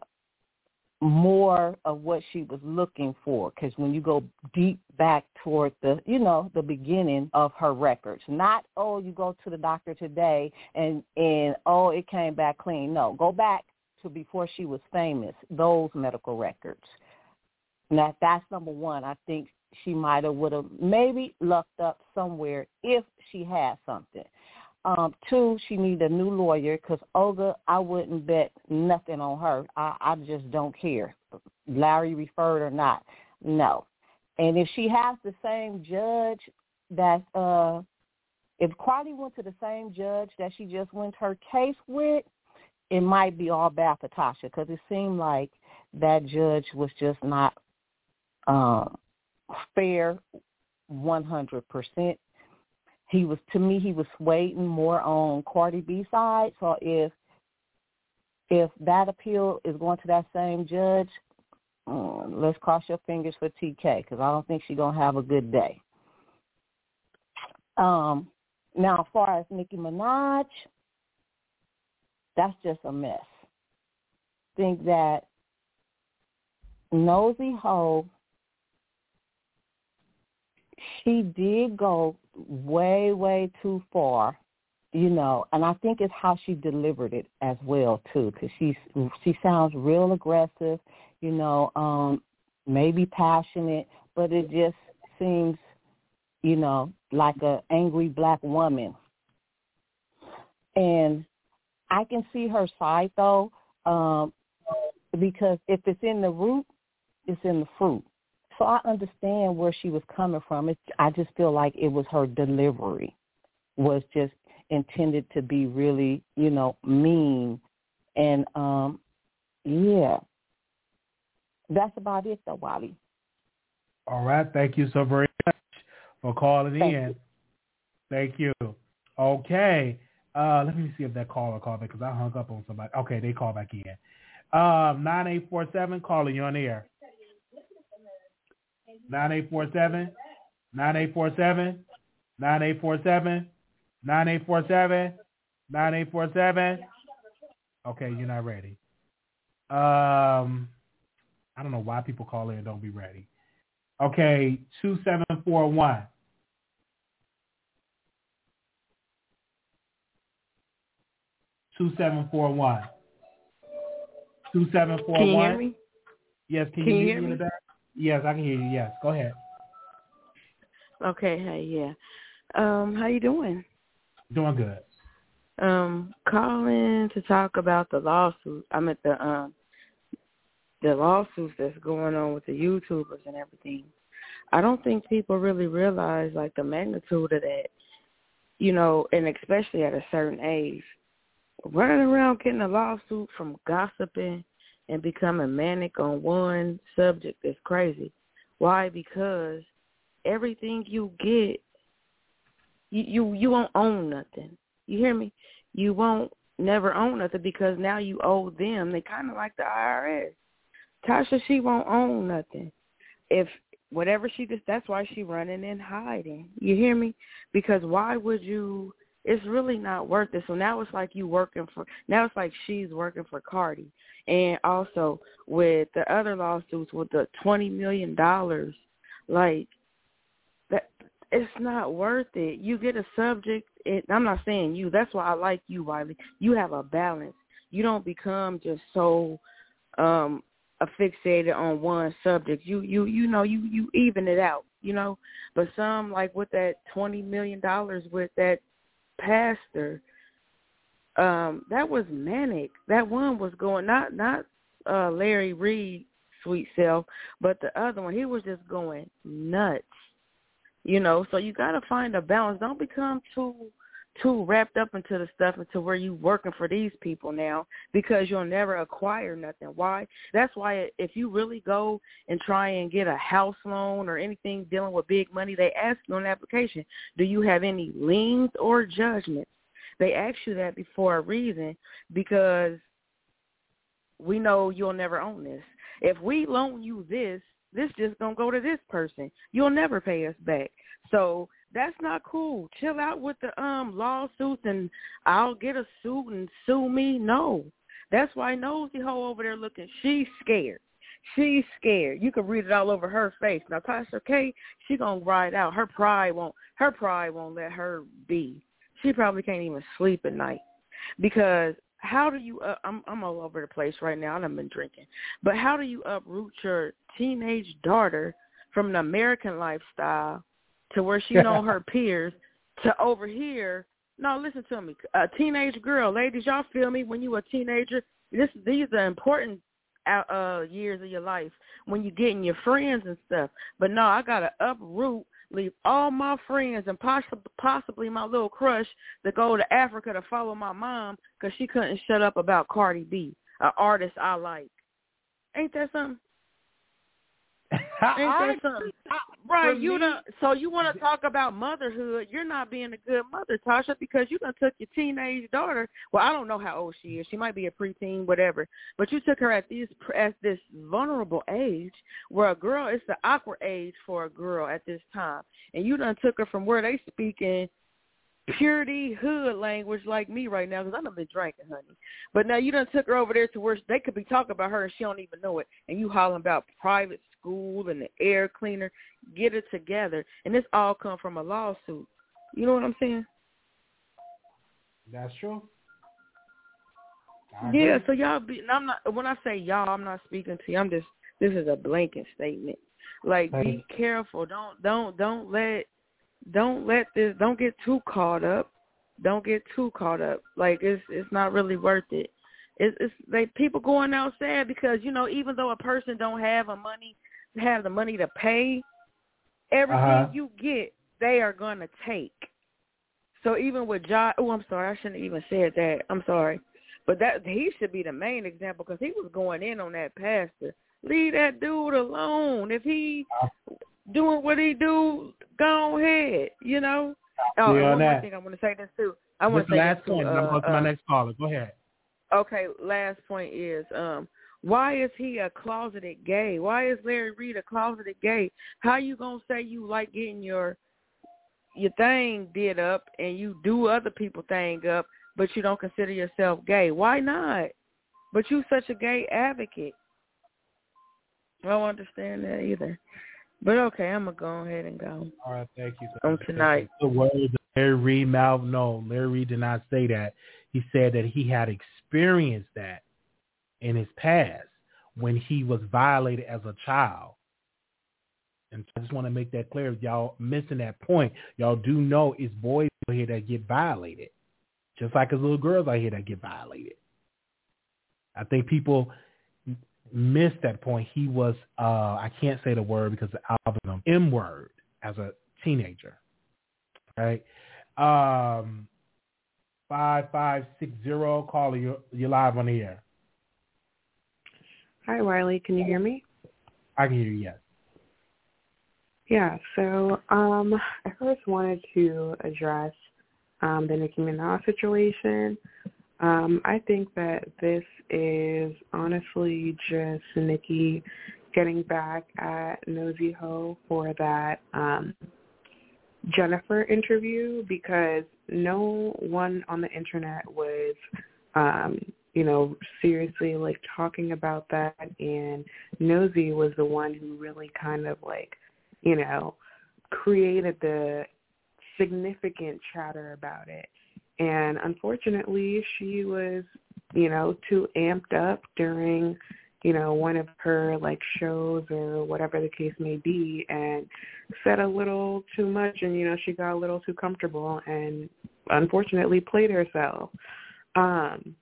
more of what she was looking for because when you go deep back toward the you know the beginning of her records not oh you go to the doctor today and and oh it came back clean. No go back to before she was famous those medical records. Now that's number one i think she might have would have maybe lucked up somewhere if she had something um, two, she need a new lawyer because Olga, I wouldn't bet nothing on her. I, I just don't care. Larry referred or not, no. And if she has the same judge that, uh, if Cardi went to the same judge that she just went her case with, it might be all bad for Tasha because it seemed like that judge was just not um, fair 100% he was to me he was waiting more on Cardi B side. So if if that appeal is going to that same judge, um, let's cross your fingers for TK because I don't think she's gonna have a good day. Um, now, as far as Nicki Minaj, that's just a mess. Think that Nosy Heaux, she did go way, way too far, you know, and I think it's how she delivered it as well too, because she she sounds real aggressive, you know, um, maybe passionate, but it just seems, you know, like a angry black woman. And I can see her side though, um, because if it's in the root, it's in the fruit. So I understand where she was coming from. It, I just feel like it was her delivery was just intended to be really, you know, mean. And um yeah. That's about it though, Wally. All right. Thank you so very much for calling Thank in. You. Thank you. Okay. Uh, let me see if that caller called back because I hung up on somebody. Okay, they call back in. Um, 9847, calling you on the air. 9847, 9847, 9847, 9847, 9847. Okay, you're not ready. Um, I don't know why people call in and don't be ready. Okay, 2741. Two seven four one. Two seven four one. Can you hear me? Yes, can, Can you, you hear me Yes, I can hear you. Yes, go ahead. Okay, hey, yeah. Um, how you doing? Doing good. Um, calling to talk about the lawsuit. I'm at the um the lawsuits that's going on with the YouTubers and everything. I don't think people really realize like the magnitude of that. You know, and especially at a certain age. Running around getting a lawsuit from gossiping and becoming manic on one subject is crazy. Why? Because everything you get you you, you won't own nothing. You hear me? You won't never own nothing because now you owe them. They kind of like the IRS. Tasha, she won't own nothing. If whatever she does, that's why she running and hiding. You hear me? Because why would you? It's really not worth it. So now it's like you working for. Now it's like she's working for Cardi, and also with the other lawsuits with the twenty million dollars, like that. It's not worth it. You get a subject. It, I'm not saying you. That's why I like you, Wiley. You have a balance. You don't become just so um fixated on one subject. You you you know you you even it out, you know. But some like with that twenty million dollars with that pastor, um, that was manic. That one was going not not uh Larry Reid sweet self, but the other one he was just going nuts. You know, so you got to find a balance. Don't become too too wrapped up into the stuff until where you working for these people now because you'll never acquire nothing. Why? That's why if you really go and try and get a house loan or anything dealing with big money, they ask you on the application, do you have any liens or judgments? They ask you that before a reason because we know you'll never own this. If we loan you this, this just gonna go to this person. You'll never pay us back. So that's not cool. Chill out with the um lawsuits and I'll get a suit and sue me. No. That's why Nosy Heaux over there looking she's scared. She's scared. You can read it all over her face. Now Tasha K, she gonna ride out. Her pride won't her pride won't let her be. She probably can't even sleep at night. Because how do you uh, I'm I'm all over the place right now. I've been drinking. But how do you uproot your teenage daughter from an American lifestyle to where she know [LAUGHS] her peers to over here no, listen to me. A teenage girl, ladies, y'all feel me? When you a teenager, this these are important uh, uh years of your life when you getting your friends and stuff. But no, I gotta uproot, leave all my friends and possibly possibly my little crush to go to Africa to follow my mom because she couldn't shut up about Cardi B, an artist I like. Ain't that something? [LAUGHS] Ain't that something? Right, you don't. So you want to talk about motherhood? You're not being a good mother, Tasha, because you done took your teenage daughter. Well, I don't know how old she is. She might be a preteen, whatever. But you took her at this at this vulnerable age, where a girl. It's the awkward age for a girl at this time, and you done took her from where they speaking purity hood language like me right now because I've been drinking, honey. But now you done took her over there to where they could be talking about her and she don't even know it, and you hollering about private school and the air cleaner. Get it together, and this all come from a lawsuit. You know what I'm saying? That's true. I yeah, agree. so y'all be. I'm not. When I say y'all, I'm not speaking to you. I'm just. This is a blanket statement. Like, be careful. Don't don't don't let don't let this don't get too caught up. Don't get too caught up. Like it's it's not really worth it. It's it's like people going out sad because you know even though a person don't have a money have the money to pay, everything uh-huh. you get they are gonna take. So even with John, oh I'm sorry, I shouldn't even said that. I'm sorry, but that he should be the main example because he was going in on that pastor. Leave that dude alone. If he doing what he do, go ahead. You know. Oh, and one more thing I want to say this too. I want to say last this point. Too, uh, I'm going to my uh, next caller. Go ahead. Okay, last point is um why is he a closeted gay? Why is Larry Reid a closeted gay? How you gonna say you like getting your your thing did up and you do other people thing up, but you don't consider yourself gay? Why not? But you such a gay advocate. I don't understand that either. But okay, I'm gonna go ahead and go. All right, thank you. On tonight. The words of Larry mouth. No, Larry Reid did not say that. He said that he had experienced that in his past when he was violated as a child. And I just want to make that clear. Y'all missing that point. Y'all do know it's boys out here that get violated, just like it's little girls out here that get violated. I think people missed that point. He was, uh, I can't say the word because the algorithm, M word as a teenager. Right? Um, 5560, caller, you're, you're live on the air. Hi, Wiley. Can you hear me? I can hear you, yes. Yeah, so um, I first wanted to address um, the Nicki Minaj situation. Um, I think that this is honestly just Nicki getting back at Nosy Heaux for that um, Jennifer interview because no one on the internet was, um, you know, seriously like talking about that, and Nosy was the one who really kind of like, you know, created the significant chatter about it. And unfortunately, she was, you know, too amped up during, you know, one of her like shows or whatever the case may be and said a little too much and, you know, she got a little too comfortable and unfortunately played herself. Um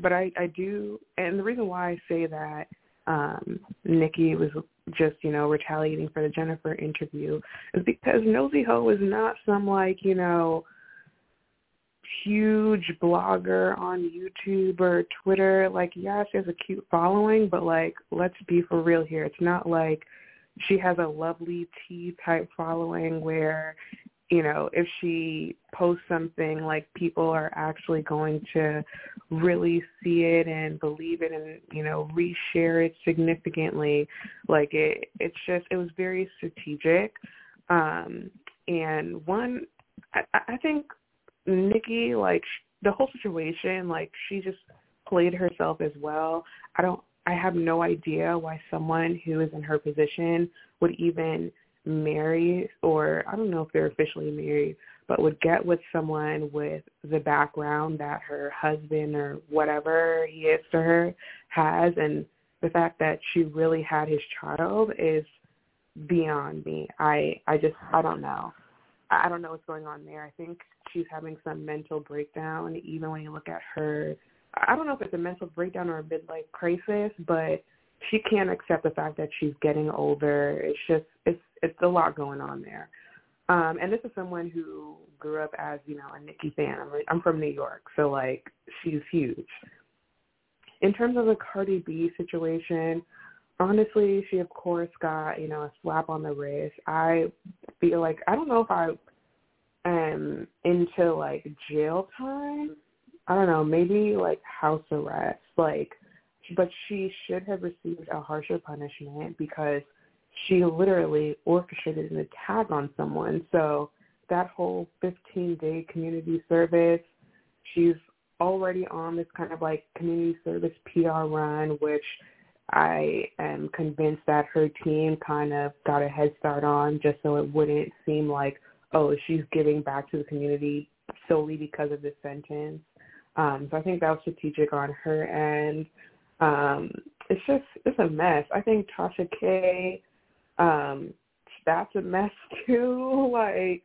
but I, I do and the reason why I say that um Nicki was just, you know, retaliating for the Jennifer interview is because Nosy Heaux is not some like, you know, huge blogger on YouTube or Twitter. Like, yeah, she has a cute following, but like, let's be for real here. It's not like she has a Lovely Ti type following where you know, if she posts something like people are actually going to really see it and believe it and, you know, reshare it significantly. Like it it's just it was very strategic. Um and one I, I think Nicki like the whole situation like she just played herself as well. I don't I have no idea why someone who is in her position would even marry or I don't know if they're officially married, but would get with someone with the background that her husband or whatever he is to her has and the fact that she really had his child is beyond me. I I just I don't know. I don't know what's going on there. I think she's having some mental breakdown even when you look at her I don't know if it's a mental breakdown or a midlife crisis, but she can't accept the fact that she's getting older. It's just it's it's a lot going on there. Um, and this is someone who grew up as you know a Nicki fan. I'm I'm from New York, so like she's huge. In terms of the Cardi B situation, honestly, she of course got you know a slap on the wrist. I feel like I don't know if I am into like jail time. I don't know, maybe like house arrest. Like but she should have received a harsher punishment because she literally orchestrated an attack on someone. So that whole 15-day community service, she's already on this kind of like community service PR run, which I am convinced that her team kind of got a head start on just so it wouldn't seem like, oh, she's giving back to the community solely because of this sentence. Um, so I think that was strategic on her end. Um, it's just it's a mess. I think Tasha K, um, that's a mess [LAUGHS] too. Like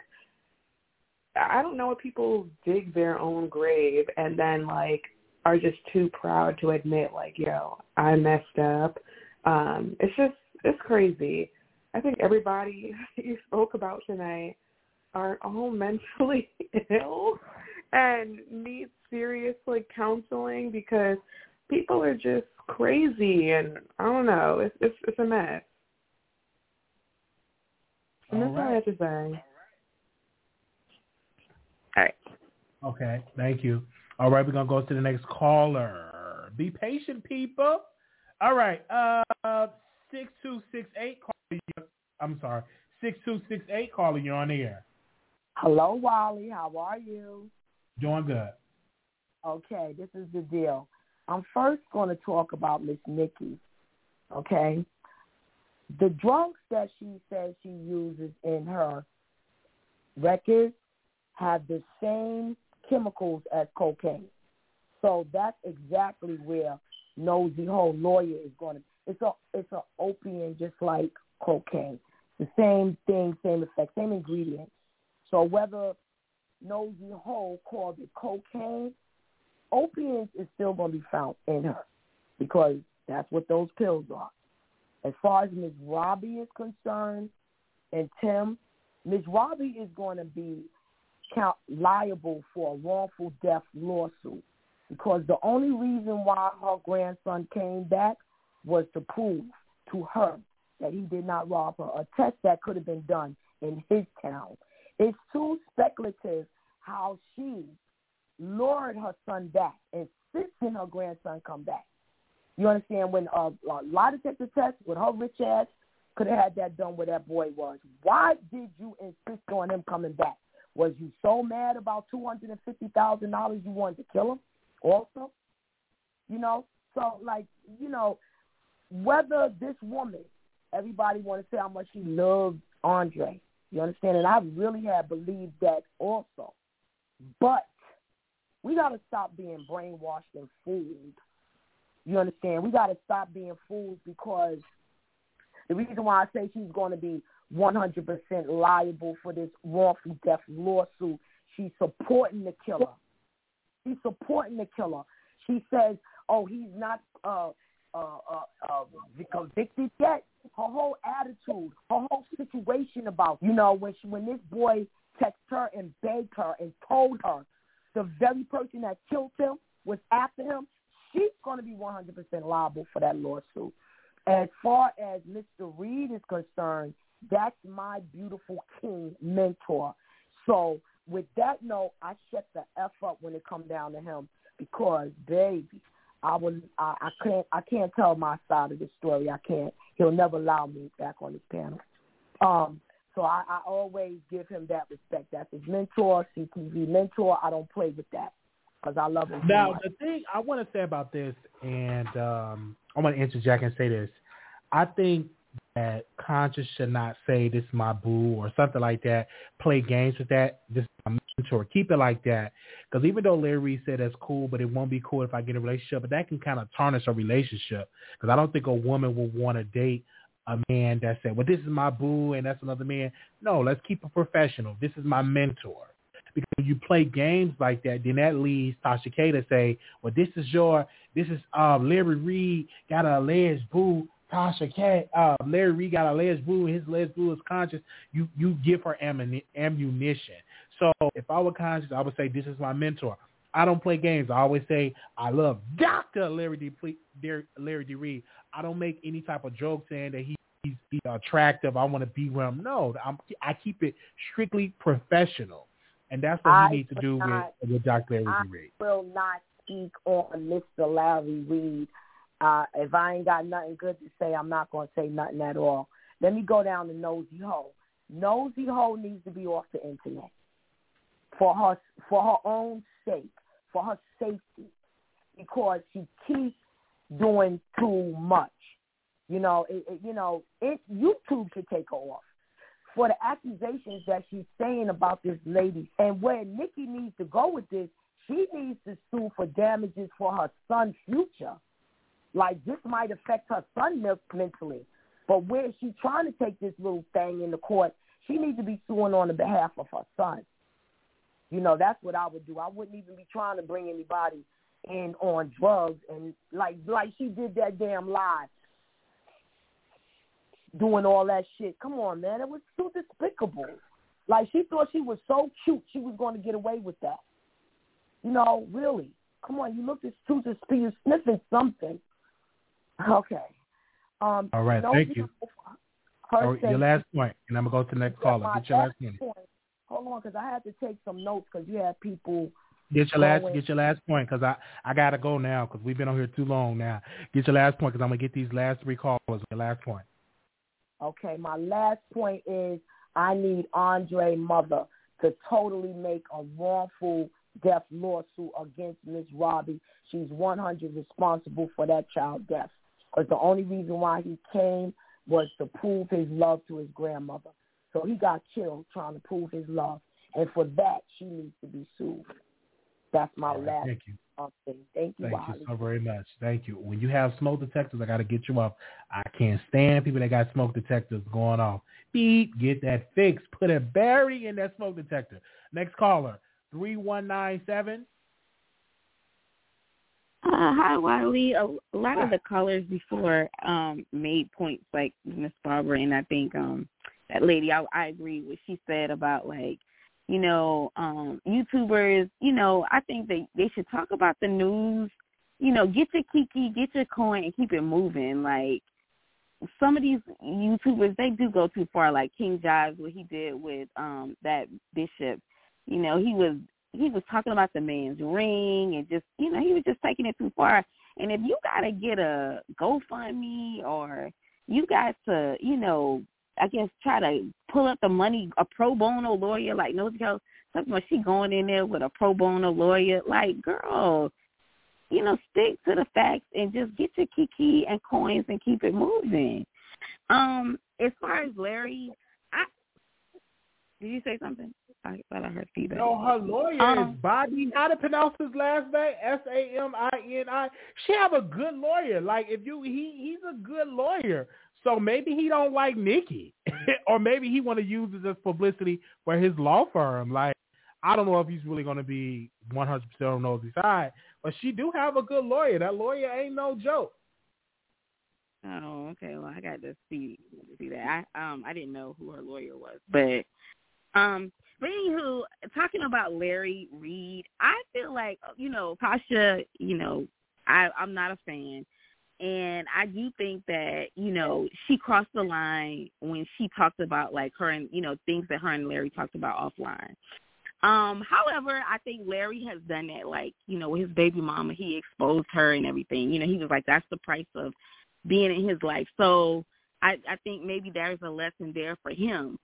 I don't know what people dig their own grave and then like are just too proud to admit like, yo, I messed up. Um, it's just it's crazy. I think everybody [LAUGHS] you spoke about tonight are all [LAUGHS] mentally ill and need serious like counseling because people are just crazy, and I don't know. It's it's it's a mess. And that's all I have to say. All right. Okay, thank you. All right, we're gonna go to the next caller. Be patient, people. All right, uh, six two six eight. I'm sorry, six two six eight. Calling you on the air. Hello, Wally. How are you? Doing good. Okay, this is the deal. I'm first going to talk about Miss Nicki. Okay, the drugs that she says she uses in her records have the same chemicals as cocaine. So that's exactly where Nosy Heaux lawyer is going to. It's a it's a opium just like cocaine. The same thing, same effect, same ingredients. So whether Nosy Heaux called it cocaine opiates is still going to be found in her because that's what those pills are. As far as Ms. Robbie is concerned and Tim, Ms. Robbie is going to be count liable for a wrongful death lawsuit because the only reason why her grandson came back was to prove to her that he did not rob her, a test that could have been done in his town. It's too speculative how she lured her son back, and insisting her grandson come back. You understand? When uh, a lie detector test with her rich ass could have had that done where that boy was. Why did you insist on him coming back? Was you so mad about two hundred and fifty thousand dollars you wanted to kill him? Also, you know. So like you know, whether this woman, everybody want to say how much she loved Andre. You understand? And I really have believed that also. But we got to stop being brainwashed and fooled. You understand? We got to stop being fools because the reason why I say she's going to be 100% liable for this wrongful death lawsuit, she's supporting the killer. She's supporting the killer. She says, "Oh, he's not uh, uh, uh, uh, convicted yet." Her whole attitude, her whole situation about, you know, when she, when this boy texted her and begged her and told her the very person that killed him was after him, she's going to be 100% liable for that lawsuit. As far as Mr. Reid is concerned, that's my beautiful king mentor. So with that note, I shut the f up when it come down to him because baby, I would I, I can't I can't tell my side of the story. I can't. He'll never allow me back on his panel. Um, so I, I always give him that respect. That's his mentor, CTV mentor. I don't play with that because I love him. Now the thing I want to say about this, and um, I want to interject and say this. I think that Conscious should not say this is my boo or something like that. Play games with that. This is my mentor. Keep it like that. Because even though Larry said that's cool, but it won't be cool if I get a relationship. But that can kind of tarnish a relationship. Because I don't think a woman will want to date a man that said, well, this is my boo and that's another man. No, let's keep it professional. This is my mentor. You play games like that, then that leads Tasha K to say, well, this is your, this is um, Larry Reid got a alleged boo Tasha K, uh, Larry Reid got a lesbian, his lesbian is conscious. You you give her ammunition. So if I were conscious, I would say this is my mentor. I don't play games. I always say I love Doctor Larry D. Larry D. Reid. I don't make any type of joke saying that he, he's, he's attractive. I want to be with him. No, I'm, I keep it strictly professional, and that's what I you need to do not, with with Dr. Larry I D. Reid. will not speak on Mr. Larry Reid. Uh, if I ain't got nothing good to say, I'm not going to say nothing at all. Let me go down to Nosy Heaux. Nosy Heaux needs to be off the internet for her for her own sake, for her safety, because she keeps doing too much. You know, it, it, you know, it, YouTube should take her off for the accusations that she's saying about this lady. And where Nicki needs to go with this, she needs to sue for damages for her son's future. Like this might affect her son mentally. But where she's trying to take this little thing in the court, she needs to be suing on the behalf of her son. You know, that's what I would do. I wouldn't even be trying to bring anybody in on drugs and like like she did that damn live doing all that shit. Come on, man. It was too despicable. Like she thought she was so cute she was going to get away with that. You know, really. Come on, you look at despicable. You're sniffing something. Okay. Um, All right, no, thank you. Her your last point, and I'm gonna go to the next caller. Get your last last point. point. Hold on, because I had to take some notes because you had people. Get your last get your last point because I I gotta go now because we've been on here too long now. Get your last point because I'm gonna get these last three callers. Your last point. Okay, my last point is I need Andre mother to totally make a wrongful death lawsuit against Miss Robbie. She's 100 responsible for that child death. Because the only reason why he came was to prove his love to his grandmother. So he got killed trying to prove his love. And for that, she needs to be sued. That's my last Thank you. Thank you, Thank Wally. you so very much. Thank you. When you have smoke detectors, I got to get you off. I can't stand people that got smoke detectors going off. Beep, get that fixed. Put a berry in that smoke detector. Next caller, 3197. Uh, hi, Wiley. A, a lot of the callers before um, made points like Miss Barbara, and I think um, that lady. I, I agree with what she said about like, you know, um, YouTubers. You know, I think they they should talk about the news. You know, get your Kiki, get your coin, and keep it moving. Like some of these YouTubers, they do go too far. Like King Jives, what he did with um that bishop. You know, he was he was talking about the man's ring and just you know he was just taking it too far. And if you gotta get a GoFundMe or you got to you know I guess try to pull up the money a pro bono lawyer like Nosy Heaux something about she going in there with a pro bono lawyer like girl you know stick to the facts and just get your kiki and coins and keep it moving. Um, as far as Larry, I did you say something? I thought I heard feedback. No, her lawyer Um, is Bobby. How to pronounce his last name? S A M I N I. She have a good lawyer. Like if you, he he's a good lawyer. So maybe he don't like Nicki, [LAUGHS] or maybe he want to use it as publicity for his law firm. Like I don't know if he's really going to be 100% on Nosy side, but she do have a good lawyer. That lawyer ain't no joke. Oh, okay. Well, I got to see see that. I um I didn't know who her lawyer was, but um, but anywho, talking about Larry Reid, I feel like you know Tasha. You know, I I'm not a fan, and I do think that you know she crossed the line when she talked about like her and you know things that her and Larry talked about offline. Um, however, I think Larry has done that. Like you know, with his baby mama, he exposed her and everything. You know, he was like, that's the price of being in his life. So I, I think maybe there's a lesson there for him.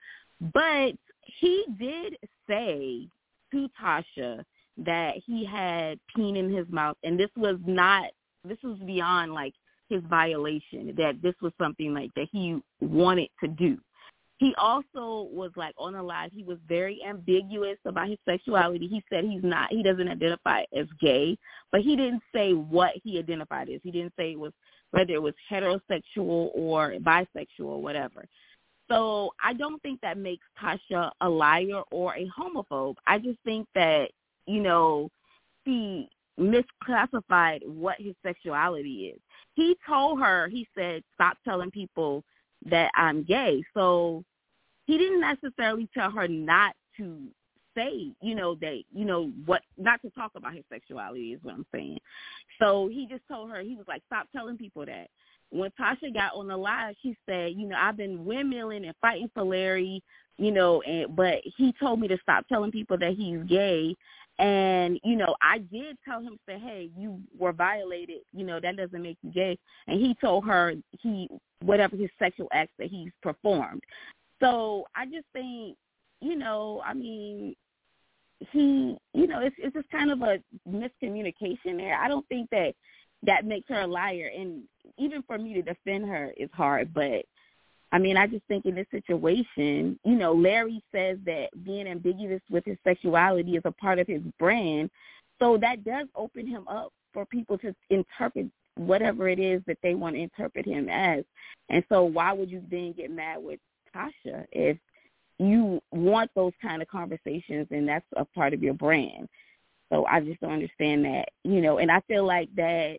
But he did say to Tasha that he had peen in his mouth, and this was not. This was beyond like his violation. That this was something like that he wanted to do. He also was like on a live. He was very ambiguous about his sexuality. He said he's not. He doesn't identify as gay, but he didn't say what he identified as. He didn't say it was whether it was heterosexual or bisexual or whatever. So I don't think that makes Tasha a liar or a homophobe. I just think that, you know, he misclassified what his sexuality is. He told her, he said, stop telling people that I'm gay. So he didn't necessarily tell her not to say, you know, that, you know, what, not to talk about his sexuality is what I'm saying. So he just told her, he was like, stop telling people that. When Tasha got on the live, she said, you know, I've been windmilling and fighting for Larry, you know, and but he told me to stop telling people that he's gay. And, you know, I did tell him, say, hey, you were violated. You know, that doesn't make you gay. And he told her he, whatever his sexual acts that he's performed. So I just think, you know, I mean, he, you know, it's it's just kind of a miscommunication there. I don't think that that makes her a liar, and even for me to defend her is hard. But I mean, I just think in this situation, you know, Larry says that being ambiguous with his sexuality is a part of his brand, so that does open him up for people to interpret whatever it is that they want to interpret him as. And so, why would you then get mad with Tasha if you want those kind of conversations and that's a part of your brand. So I just don't understand that, you know, and I feel like that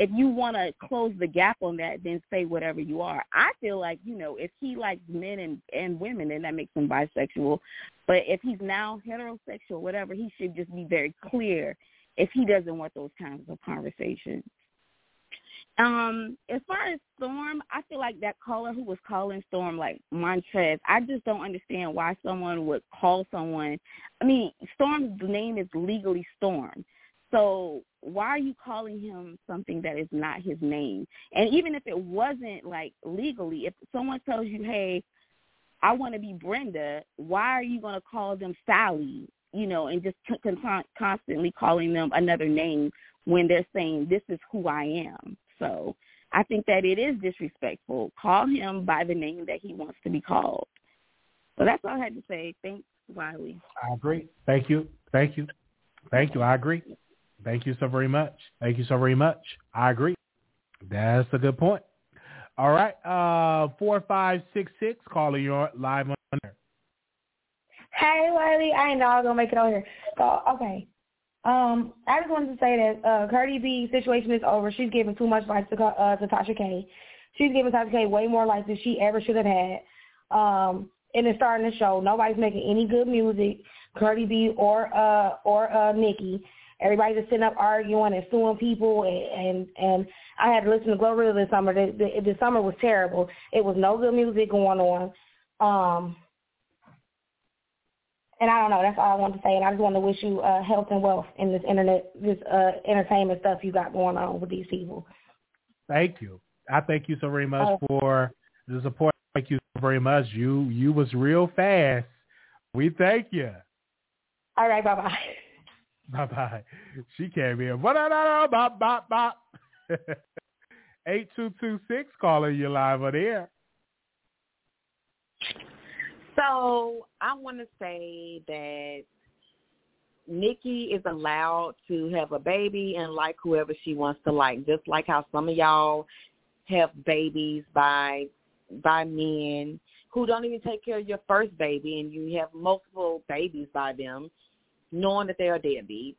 if you want to close the gap on that, then say whatever you are. I feel like, you know, if he likes men and, and women, then that makes him bisexual. But if he's now heterosexual, whatever, he should just be very clear if he doesn't want those kinds of conversations. Um, as far as Storm, I feel like that caller who was calling Storm like Montrez, I just don't understand why someone would call someone. I mean, Storm's name is legally Storm. So why are you calling him something that is not his name? And even if it wasn't like legally, if someone tells you, "Hey, I want to be Brenda," why are you going to call them Sally? You know, and just con- constantly calling them another name when they're saying, "This is who I am." So I think that it is disrespectful. Call him by the name that he wants to be called. So that's all I had to say. Thanks, Wiley. I agree. Thank you. Thank you. Thank you. I agree. Thank you so very much. Thank you so very much. I agree. That's a good point. All right. Uh, four five six six. Calling your live on there. Hey, Wiley. I know I was gonna make it on here. So okay. Um, I just wanted to say that uh, Cardi B situation is over. She's giving too much life to uh, to Tasha K. She's giving Tasha K way more life than she ever should have had. Um, and it's starting to show. Nobody's making any good music, Cardi B or uh or uh Nicki. Everybody's just sitting up arguing and suing people, and and, and I had to listen to GloRilla this summer. The, the, the summer was terrible. It was no good music going on. Um, and I don't know. That's all I want to say. And I just want to wish you uh, health and wealth in this internet, this uh, entertainment stuff you got going on with these people. Thank you. I thank you so very much Oh. for the support. Thank you so very much. You you was real fast. We thank you. All right. Bye bye. [LAUGHS] [LAUGHS] Bye bye. She came in. Bop bop bop bop. Eight two two six calling you live on air. So I want to say that Nicki is allowed to have a baby and like whoever she wants to like, just like how some of y'all have babies by by men who don't even take care of your first baby and you have multiple babies by them, knowing that they are deadbeat.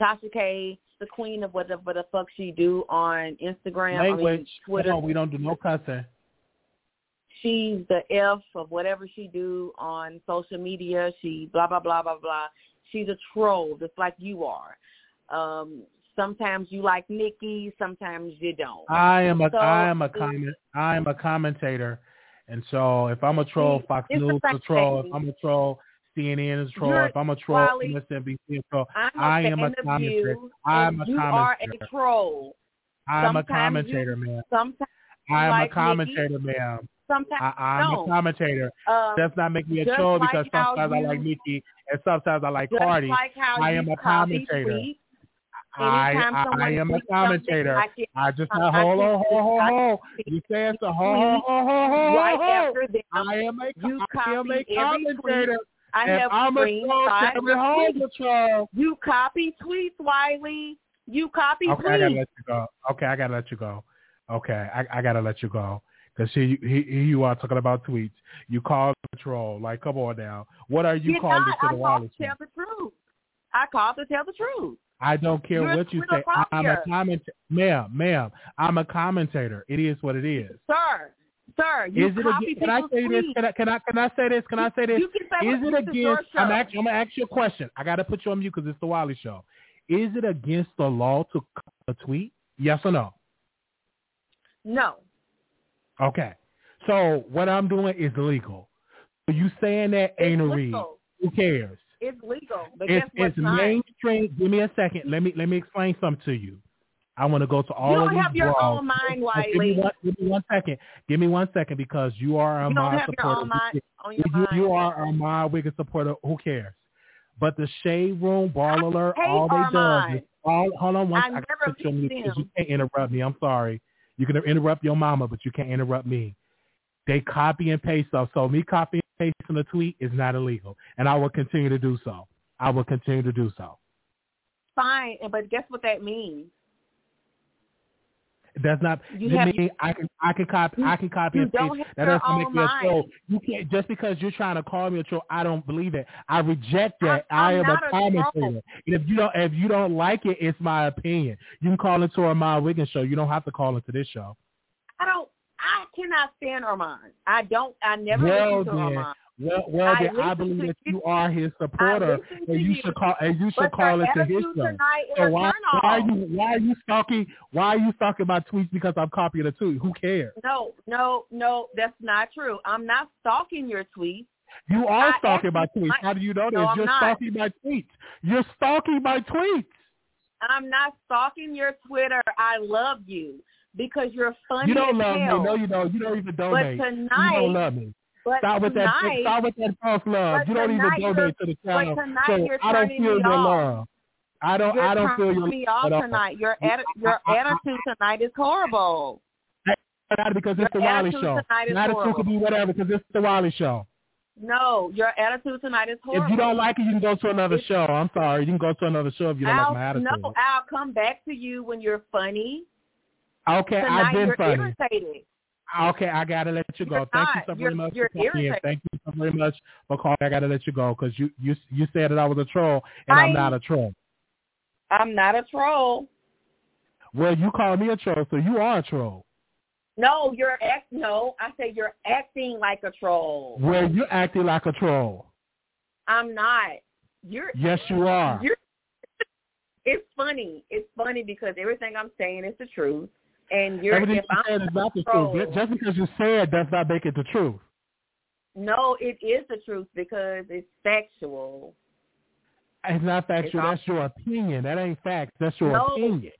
Tasha K, the queen of whatever the fuck she do on Instagram, I mean, Twitter. On, we don't do no cussing. she's the F of whatever she do on social media. She blah blah blah blah blah. She's a troll, just like you are. Um, Sometimes you like Nicki, sometimes you don't. I am a So, I am a comment I am a commentator, and so if I'm a troll, Fox News is a troll. If I'm a troll, CNN is a troll. You're- if I'm a troll, Wally, MSNBC is a troll. I'm a I am a commentator. you, I'm a and you are a troll. I'm a commentator, you, man. Sometimes I am like a commentator, ma'am. Sometimes I, I'm no. a commentator. Um, Does not make me a troll like because sometimes I like Nicki and sometimes I like Cardi. like I am a commentator. I, I, am a commentator. I can- I just I on, can- hold on, hold on. You so. tweet Hold on, hold on, hold on. right after them. I am a, You I am a commentator. tweet. I and have I'm screenshots Every of home's tweets. a. You copy tweets, Wiley. You copy Okay, I gotta let you go. Okay, I gotta let you go. Okay, I, I gotta let you go. Because here, you- here, you are talking about tweets. You call a troll. Like, come on now. What are you Did calling not. to I the called Wallace? to tell the truth. I called to tell the truth. I don't care You're what you say. I'm a commentator. Ma'am, ma'am, I'm a commentator. It is what it is. Sir, sir, you is it copy against, can I say this? Can I, can I can I say this? Can I say this? You can say is it against? I'm, show. I'm gonna ask you a question. I gotta put you on mute because it's the Wiley Show. Is it against the law to a tweet? Yes or no? No. Okay. So what I'm doing is legal. So you saying that ain't a read? legal. Who cares? It's legal. But It's, guess what? it's mainstream. Give me a second. Let me let me explain something to you. I want to go to all You of don't these have your blogs. own mind, Uh, Give me, one, give me one second. Give me one second because you are a You don't your supporter. own mind on your you, you are a my Wicked supporter. Who cares? But the shade room, ball alert, all they does Armon. is all. Hold on, one. I I never put you on mute beat 'cause you can't interrupt me. I'm sorry. You can interrupt your mama, but you can't interrupt me. They copy and paste stuff. So me copying and pasting a tweet is not illegal, and I will continue to do so. I will continue to do so. Fine, but guess what that means? That's not You have- me. I can I can copy I can copy you and paste. That doesn't make me a troll. You can't just because you're trying to call me a troll. I don't believe it. I reject that. I'm I am a commentator. if you don't if you don't like it, it's my opinion. You can call into a My Wiggins show. You don't have to call into this show. I don't. I cannot stand Armon. I don't. I never well listen to then, Armon. Well, well I then, I believe that you. you are his supporter, and you you. should call and you should But call it into his attitude show. tonight is So why why are you why are you stalking why are you stalking my tweets because I'm copying a tweet? Who cares? No, no, no. That's not true. I'm not stalking your tweets. You are I stalking my tweets. How do you know this? No, I'm You're not. stalking my tweets. You're stalking my tweets. I'm not stalking your Twitter. I love you because you're funny You don't love hell. me. No, you don't. You don't even donate. But you tonight, don't love me. But Stop with that. tonight, Stop with that false love. You don't even donate to the channel. so I don't feel your love. I don't. You're I don't feel your me love off tonight. Your atti- your attitude tonight is horrible. Not because it's the Your Wiley attitude show. is Attitude horrible. could be whatever because it's the Wiley show. No, your attitude tonight is horrible. If you don't like it, you can go to another show. I'm sorry. You can go to another show if you don't I'll, like my attitude. No, I'll come back to you when you're funny. Okay, tonight I've been you're funny. irritated. Okay, I gotta let you go. You're Thank you so very You're- much you're in. Thank you so very much for calling. I gotta let you go because you you you said that I was a troll and I'm not a troll. I'm not a troll. Well, you called me a troll, so you are a troll. No, you're act. No, I say you're acting like a troll. Well, you're acting like a troll. I'm not. You're. Yes, you are. You're. [LAUGHS] It's funny. It's funny because everything I'm saying is the truth, and you're. Everything if you I'm said is not the truth. Just because you said does not make it the truth. No, it is the truth because it's factual. It's not factual. all- That's your opinion. That ain't facts. That's your No. opinion.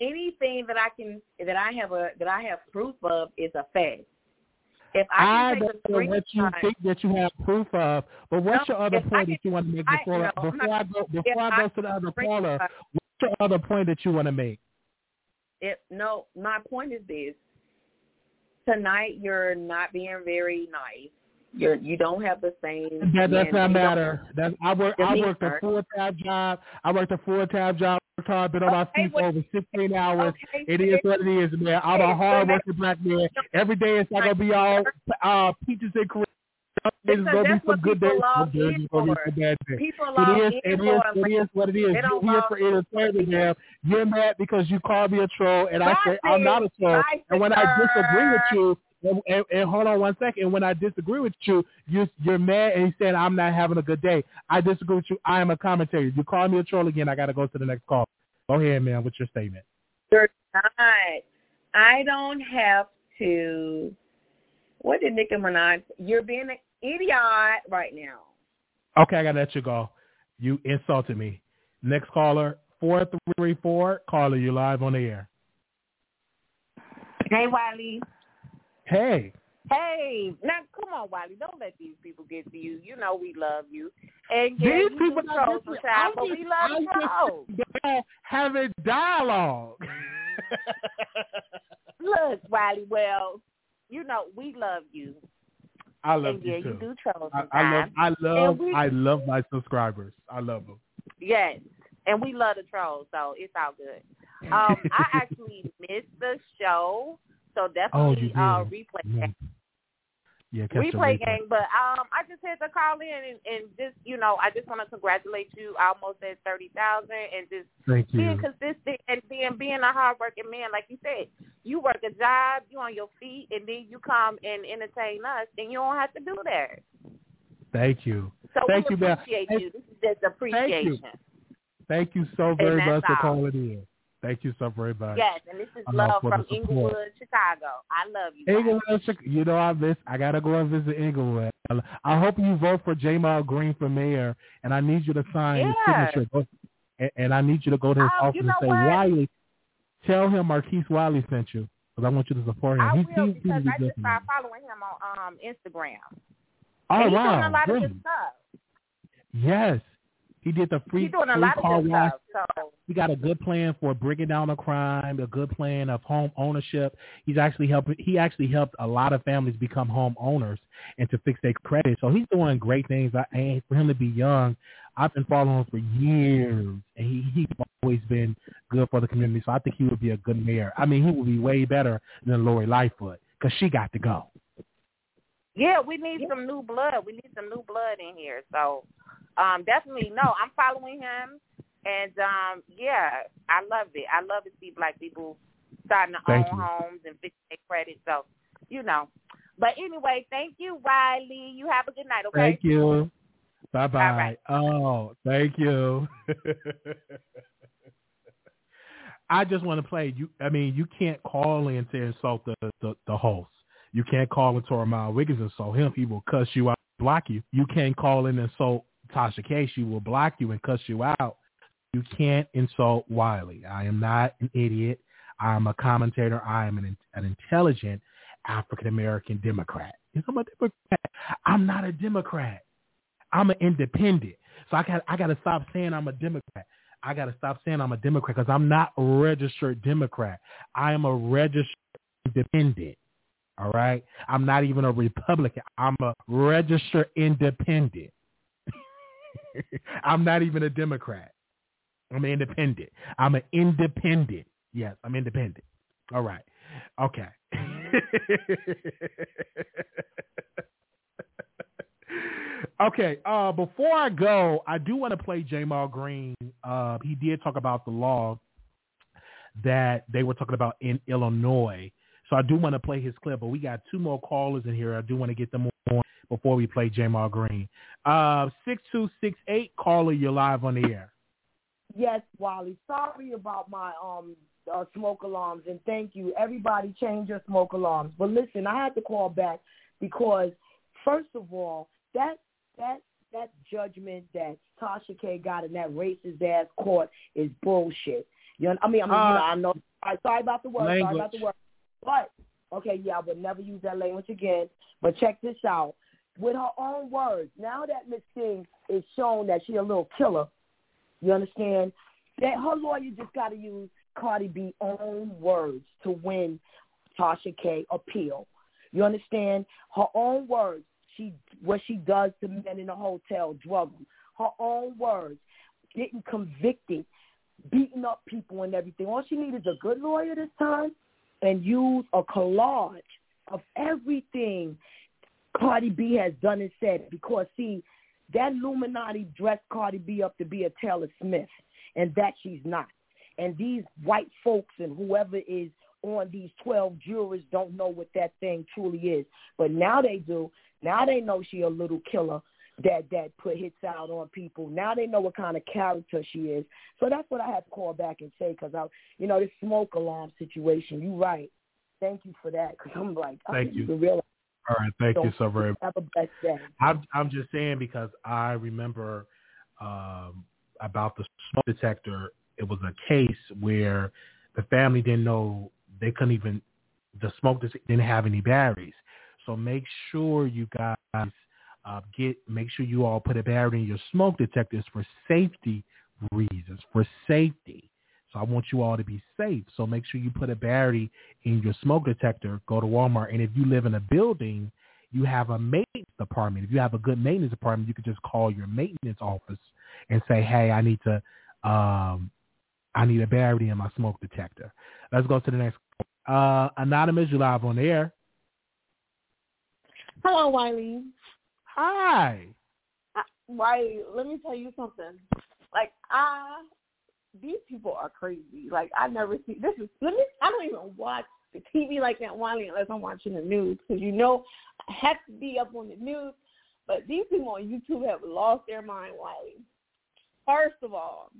Anything that I can that I have a that I have proof of is a fact. If I I don't know what you screenshot, think that you have proof of, but what's No, your other point can- that you want to make before I'm before not- I go before I I go to the other caller? What's your other point that you want to make? It, no, my point is this: tonight you're not being very nice. You're you don't have the same. That does not matter. That I work. I worked a full time job. I worked a full time job. Hard. Been on my feet for over sixteen hours. Okay, It is what it is, man. I'm a hard working black man. Every day it's not gonna be all uh, peaches and cream. Some days It's gonna be some good days. Some days in it's gonna be some bad days. People It is. It is. It is what it is. You're here for entertainment, man. You're mad because you call me a troll, and I say I'm not a troll. And when I disagree with you, and, and, and hold on one second. And when I disagree with you, you you're mad and you saying I'm not having a good day. I disagree with you. I am a commentator. You call me a troll again. I got to go to the next call. Go ahead, man, with your statement. You're not. I don't have to. What did Nicki Minaj? You're being idiot right now. Okay, I gotta let you go. You insulted me. Next caller, four three four. Caller, you live on the air. Hey, Wiley. Hey. Hey, now come on, Wiley. Don't let these people get to you. You know we love you. And yeah, These you people do are trolls just- sometimes, but we love I'm just trolls. there having dialogue. [LAUGHS] Look, Wiley, well, you know, we love you. I love and you yeah, too. you do trolls I, I love. I love, we- I love my subscribers. I love them. Yes, and we love the trolls, so it's all good. Um, I actually missed the show, so Oh, definitely you uh, did. replay Mm. Yeah, replay replay. game. But um, I just had to call in and, and just you know, I just want to congratulate you almost at thirty thousand and just Thank being you. consistent and being being a hardworking man. Like you said, you work a job, you on your feet, and then you come and entertain us, and you don't have to do that. Thank you. So Thank we you, appreciate Hey, you. This is just appreciation. Thank you thank you so very much for calling in. Thank you so very much. Yes, and this is love from. Englewood, Chicago. I love you. Englewood, you know I miss. I gotta go and visit Englewood. I hope you vote for Ja'Mal Green for mayor, and I need you to sign his signature. And, and I need you to go to his Oh, office you and say, what? Wiley, tell him Marquise Wiley sent you, because I want you to support him. I He's, will he's, he's because a I just started following him on um Instagram. Oh and he's wow, doing a lot great. of good stuff. Yes, he did the free free car wash. stuff. So He got a good plan for bringing down the crime, a good plan of home ownership. He's actually helping. He actually helped a lot of families become home owners and to fix their credit. So he's doing great things. I, and for him to be young, I've been following him for years, and he he's always been good for the community. So I think he would be a good mayor. I mean, he would be way better than Lori Lightfoot because she got to go. Yeah, we need some new blood. We need some new blood in here. So um definitely no, I'm following him and um yeah, I love it. I love to see black people starting to Thank own you. homes and fix their credit. So, you know. But anyway, thank you, Wiley. You have a good night, okay? Thank you. Bye bye. right. Oh, thank you. [LAUGHS] I just want to play. You, I mean, you can't call in to insult the the, the host. You can't call in to Ramon Wiggins and insult him. He will cuss you out, block you. You can't call in and insult Tasha K. She will block you and cuss you out. You can't insult Wiley. I am not an idiot. I am a commentator. I am an an intelligent African American Democrat. I'm a Democrat. I'm not a Democrat. I'm an independent. So I got I got to stop saying I'm a Democrat. I got to stop saying I'm a Democrat because I'm not a registered Democrat. I am a registered independent. All right. I'm not even a Republican. I'm a registered independent. [LAUGHS] I'm not even a Democrat. I'm an independent. I'm an independent. Yes, I'm independent. All right. Okay. [LAUGHS] okay. Uh, before I go, I do want to play Ja'Mal Green. Uh, he did talk about the law that they were talking about in Illinois. So I do want to play his clip, but we got two more callers in here. I do want to get them on before we play Ja'Mal Green. Uh, six two six eight caller, you're live on the air. Yes, Wally. Sorry about my um uh, smoke alarms, and thank you. Everybody, change your smoke alarms. But listen, I had to call back because, first of all, that that that judgment that Tasha K got in that racist ass court is bullshit. You know, I mean, I mean, you Uh, know, I know. Sorry about the word. Sorry about the word. But okay, yeah, I would never use that language again. But check this out. With her own words, now that Miss Thing is shown that she a little killer, you understand? That her lawyer just got to use Cardi B own words to win Tasha K appeal. You understand? Her own words. She what she does to men in the hotel, drug them. Her own words, getting convicted, beating up people and everything. All she needs is a good lawyer this time, and use a collage of everything Cardi B has done and said. Because see, that Illuminati dressed Cardi B up to be a Taylor Smith, and that she's not. And these white folks and whoever is on these 12 jurors don't know what that thing truly is. But now they do. Now they know she a little killer that that put hits out on people. Now they know what kind of character she is. So that's what I had to call back and say because I, you know, this smoke alarm situation. You right. Thank you for that because I'm like, I Thank you. Realize All right, thank you so very much. Have a blessed day. I'm I'm just saying because I remember um, about the smoke detector. It was a case where the family didn't know they couldn't even the smoke didn't have any batteries. So make sure you guys uh, get make sure you all put a battery in your smoke detectors for safety reasons. For safety. So I want you all to be safe. So make sure you put a battery in your smoke detector. Go to Walmart, and if you live in a building, you have a maintenance department. If you have a good maintenance department, you could just call your maintenance office and say, "Hey, I need to, um, I need a battery in my smoke detector." Let's go to the next. Uh, Anonymous, you live on the air. Hello, Wiley. Hi. Hi, Wiley, let me tell you something. Like I, these people are crazy. Like I never see this is. Let me. I don't even watch the TV like that, Wiley, unless I'm watching the news because you know I have to be up on the news. But these people on YouTube have lost their mind, Wiley. First of all,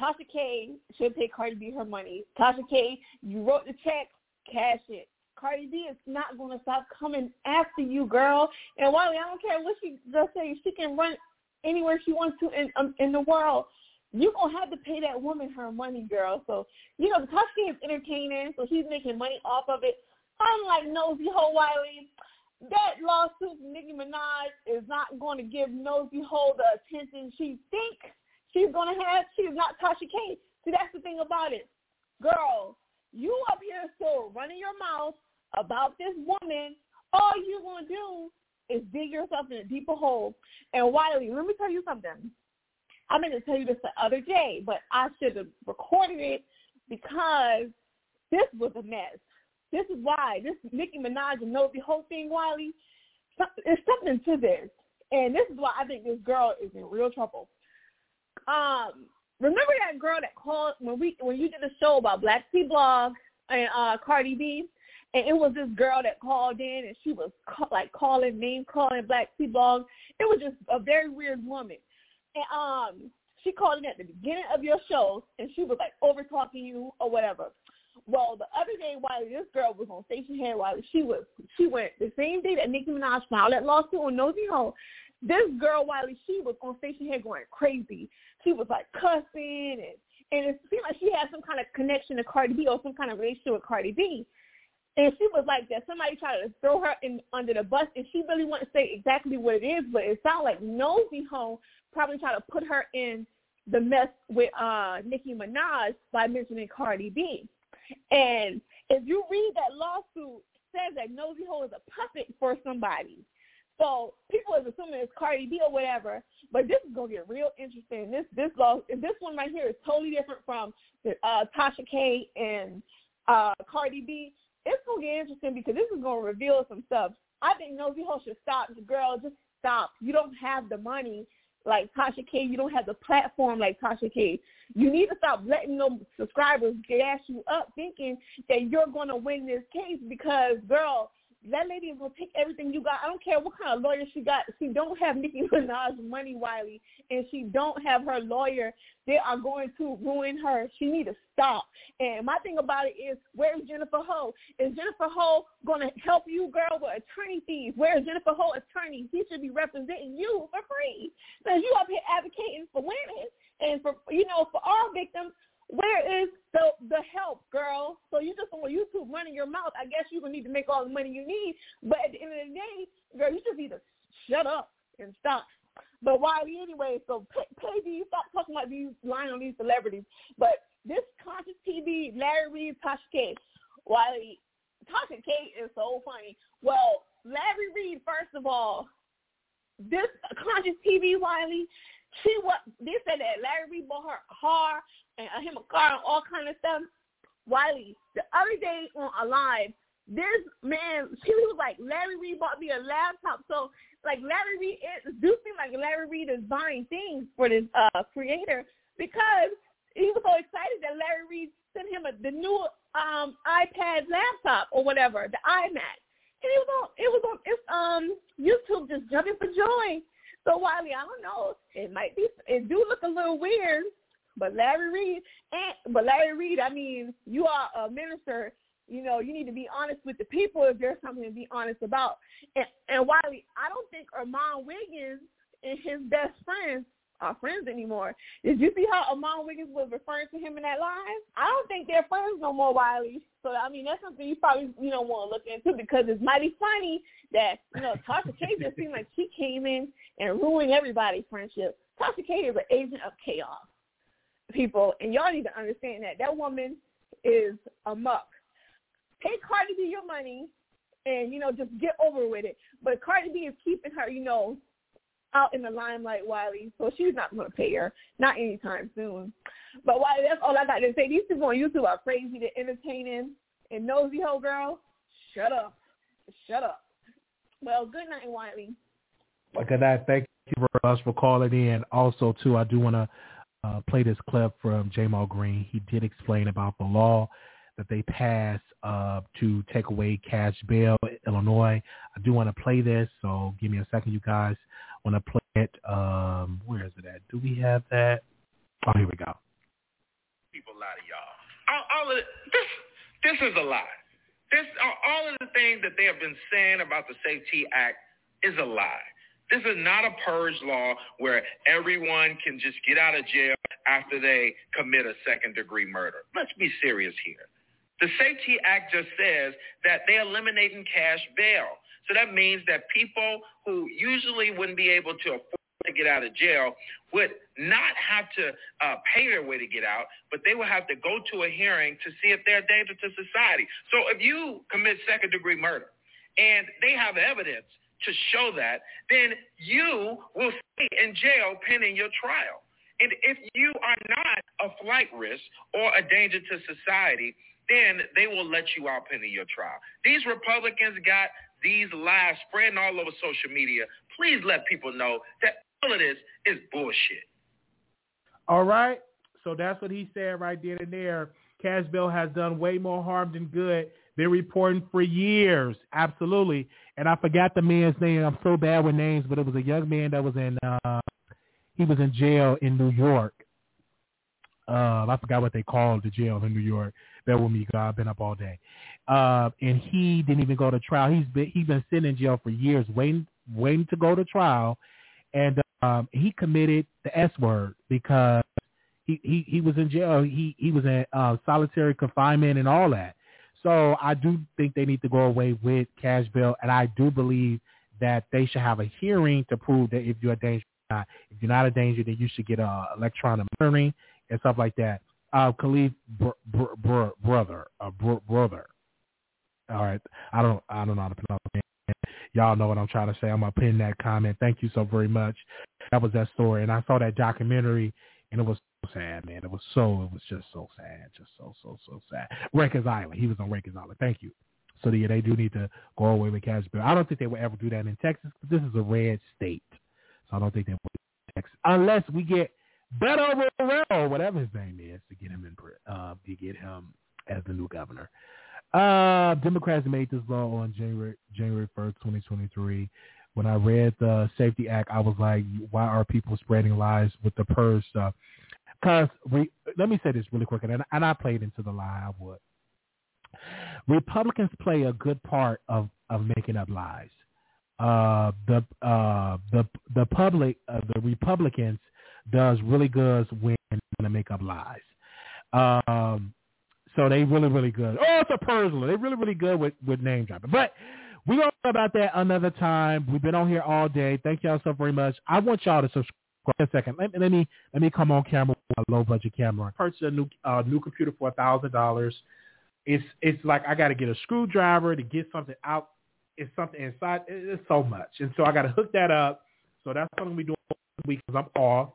Tasha K should pay Cardi B her money. Tasha K, you wrote the check, cash it. Cardi B is not going to stop coming after you, girl. And Wiley, I don't care what she does say. She can run anywhere she wants to in um, in the world. You're going to have to pay that woman her money, girl. So, you know, Tasha K is entertaining, so she's making money off of it. Unlike Nosy Heaux Wiley, that lawsuit Nicki Minaj is not going to give Nosy Heaux the attention she thinks she's going to have. She's not Tasha K. See, that's the thing about it. Girl, you up here still running your mouth about this woman. All you're going to do is dig yourself in a deeper hole. And Wiley, let me tell you something. I meant to tell you this the other day, but I should have recorded it because this was a mess. This is why this Nicki Minaj and Nosy Heaux thing, Wiley. There's something to this, and this is why I think this girl is in real trouble. Um, remember that girl that called when we when you did the show about Black Sea Blog and uh Cardi B, and it was this girl that called in and she was ca- like calling name calling Black Sea Blog. It was just a very weird woman, and um she called in at the beginning of your show and she was like over talking you or whatever. Well, the other day, while this girl was on Stationhead, while she was, she went the same day that Nicki Minaj filed that lawsuit on Nosy Heaux. This girl, Wiley, she was on Stationhead going crazy. She was like cussing, and and it seemed like she had some kind of connection to Cardi B or some kind of relationship with Cardi B. And she was like that. Somebody tried to throw her in under the bus, and she really to say exactly what it is, but it sounded like Nosy Heaux probably tried to put her in the mess with uh Nicki Minaj by mentioning Cardi B. And if you read that lawsuit, it says that Nosy Heaux is a puppet for somebody. So people is assuming it's Cardi B or whatever, but this is gonna get real interesting. This this law, this one right here is totally different from uh, Tasha K and uh, Cardi B. It's gonna get interesting because this is gonna reveal some stuff. I think Nosy Heaux should stop. Girl, just stop. You don't have the money like Tasha K. You don't have the platform like Tasha K. You need to stop letting those subscribers gas you up thinking that you're going to win this case because, girl, that lady is to take everything you got. I don't care what kind of lawyer she got. She don't have [LAUGHS] Nicki Minaj money, Wiley, and she don't have her lawyer. They are going to ruin her. She need to stop. And my thing about it is, where's Jennifer Hough? Is Jennifer Hough going to help you, girl, with attorney fees? Where's Jennifer Hough attorney? He should be representing you for free. Because you up here advocating for women and for, you know, for our victims. Where is the the help, girl? So you just on YouTube running your mouth. I guess you gonna need to make all the money you need. But at the end of the day, girl, you just need to shut up and stop. But why anyway? So pay, pay these. Stop talking about these lying on these celebrities. But this conscious TV, Larry Reid, Tasha K. Why Tasha K is so funny. Well, Larry Reid, first of all, this conscious TV, Wiley, she what they said that Larry Reid bought her a car and uh, him a car and all kind of stuff. Wiley, the other day on Alive, this man, she was like, Larry Reid bought me a laptop. So like Larry Reid, it do seem like Larry Reid is buying things for this uh creator because he was so excited that Larry Reid sent him a, the new um iPad laptop or whatever, the iMac. And it was on it was on it's um YouTube just jumping for joy So Wiley, I don't know. It might be. It do look a little weird, but Larry Reid and but Larry Reid, I mean, you are a minister. You know, you need to be honest with the people if there's something to be honest about. And, and Wiley, I don't think Armon Wiggins and his best friends are friends anymore. Did you see how Armon Wiggins was referring to him in that line? I don't think they're friends no more, Wiley. So I mean, that's something you probably you know want to look into because it's mighty funny that you know Tasha K just seemed like she came in and ruined everybody's friendship. Tasha K is an agent of chaos, people, and y'all need to understand that that woman is a muck. Pay Cardi B your money, and you know just get over with it. But Cardi B is keeping her, you know, out in the limelight, Wiley. So she's not going to pay her, not anytime soon. But Wiley, that's all I got to say. These people on YouTube are crazy. They're entertaining and Nosy Heaux girl. Shut up, shut up. Well, good night, Wiley. Good night. Thank you very much for calling in. Also, too, I do want to uh, play this clip from Ja'Mal Green. He did explain about the law that they passed uh, to take away cash bail in Illinois. I do want to play this, so give me a second, you guys. Want to play it. Um, where is it at? Do we have that? Oh, here we go. People lie to y'all. All, all of this, this is a lie. This, all of the things that they have been saying about the SAFE-T Act is a lie. This is not a purge law where everyone can just get out of jail after they commit a second degree murder. Let's be serious here. The SAFE-T Act just says that they're eliminating cash bail. So that means that people who usually wouldn't be able to afford to get out of jail would not have to uh, pay their way to get out, but they will have to go to a hearing to see if they're a danger to society. So if you commit second degree murder and they have evidence to show that, then you will stay in jail pending your trial. And if you are not a flight risk or a danger to society, then they will let you out pending your trial. These Republicans got these lies spreading all over social media. Please let people know that all of this is bullshit. All right. So that's what he said right then and there. Cash Bill has done way more harm than good. Been reporting for years. Absolutely. And I forgot the man's name. I'm so bad with names, but it was a young man that was in uh he was in jail in New York. Uh, I forgot what they called the jail in New York. Bear with me, God. I've been up all day. Uh, and he didn't even go to trial. He's been he's been sitting in jail for years, waiting waiting to go to trial, and um, he committed the S word because he, he he was in jail. He he was in uh, solitary confinement and all that. So I do think they need to go away with cash bail, and I do believe that they should have a hearing to prove that if you're a danger, if you're not a danger, then you should get a electronic monitoring and stuff like that. Uh, Kalief br- br- br- brother, uh, brother. All right, I don't I don't know how to pronounce it. Y'all know what I'm trying to say. I'm gonna pin that comment. Thank you so very much. That was that story, and I saw that documentary, and it was so sad, man. It was so it was just so sad, just so so so sad. Rikers Island. He was on Rikers Island. Thank you. So yeah, they do need to go away with cash bill. I don't think they will ever do that in Texas. But This is a red state, so I don't think they will Texas unless we get Beto O'Rourke, whatever his name is, to get him in uh, to get him as the new governor. Uh, Democrats made this law on January January first, twenty twenty three. When I read the SAFE-T Act, I was like, why are people spreading lies with the purge stuff? Because we, let me say this really quick, and, and I played into the lie. I would. Republicans play a good part of of making up lies. Uh, the uh, the the public, uh, the Republicans, does really good when they make up lies. Um, so they really really good. Oh, it's a personal. They really really good with with name dropping. But we gonna talk about that another time. We've been on here all day. Thank y'all so very much. I want y'all to subscribe. A second. Let, let me let me come on camera with a low budget camera. Purchase a new uh, new computer for a thousand dollars it's it's like I got to get a screwdriver to get something out. It's something inside. It's so much, and so I got to hook that up. So that's gonna be doing this week because I'm off.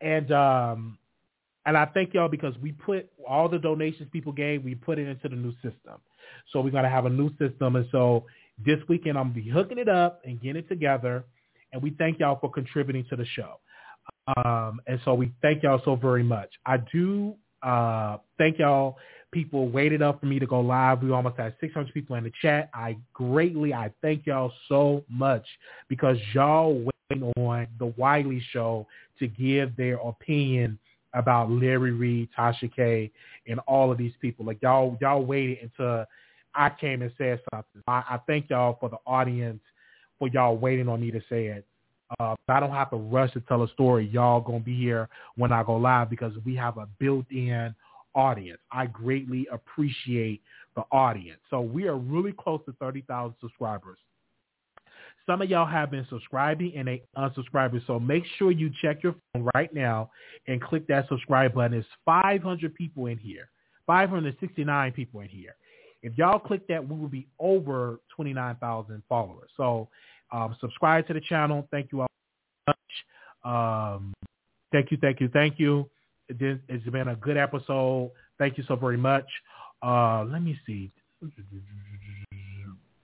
And um, and I thank y'all because we put all the donations people gave, we put it into the new system. So we're gonna have a new system, and so this weekend I'm gonna be hooking it up and getting it together. And we thank y'all for contributing to the show. Um, and so we thank y'all so very much. I do uh, thank y'all People waited up for me to go live. We almost had 600 people in the chat. I greatly, I thank y'all so much because y'all waiting on the Wiley show to give their opinion about Larry Reid, Tasha K, and all of these people. Like y'all, y'all waited until I came and said something. I, I thank y'all for the audience for y'all waiting on me to say it. Uh, I don't have to rush to tell a story. Y'all gonna be here when I go live because we have a built-in audience. I greatly appreciate the audience. So we are really close to 30,000 subscribers. Some of y'all have been subscribing and they unsubscribing. So make sure you check your phone right now and click that subscribe button. There's 500 people in here, 569 people in here. If y'all click that, we will be over 29,000 followers. So um, subscribe to the channel. Thank you all much. Um, thank you, thank you, thank you. It's been a good episode. Thank you so very much. Uh, let me see.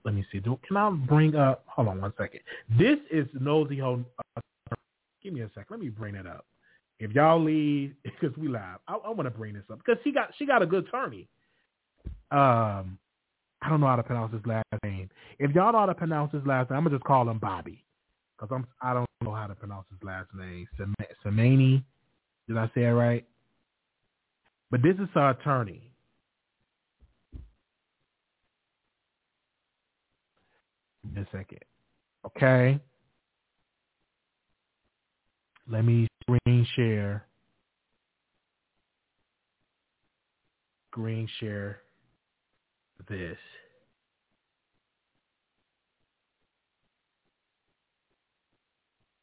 Let me see. Do, can I bring up? Hold on one second. This is nosy. Ho, uh, give me a second. Let me bring it up. If y'all leave, [LAUGHS] because we live, I, I want to bring this up because she got she got a good attorney. Um, I don't know how to pronounce his last name. If y'all know how to pronounce his last name, I'm gonna just call him Bobby, because I'm I don't know how to pronounce his last name. Samini, did I say it right? But this is our attorney. Just a second. Okay. Let me screen share. Screen share this.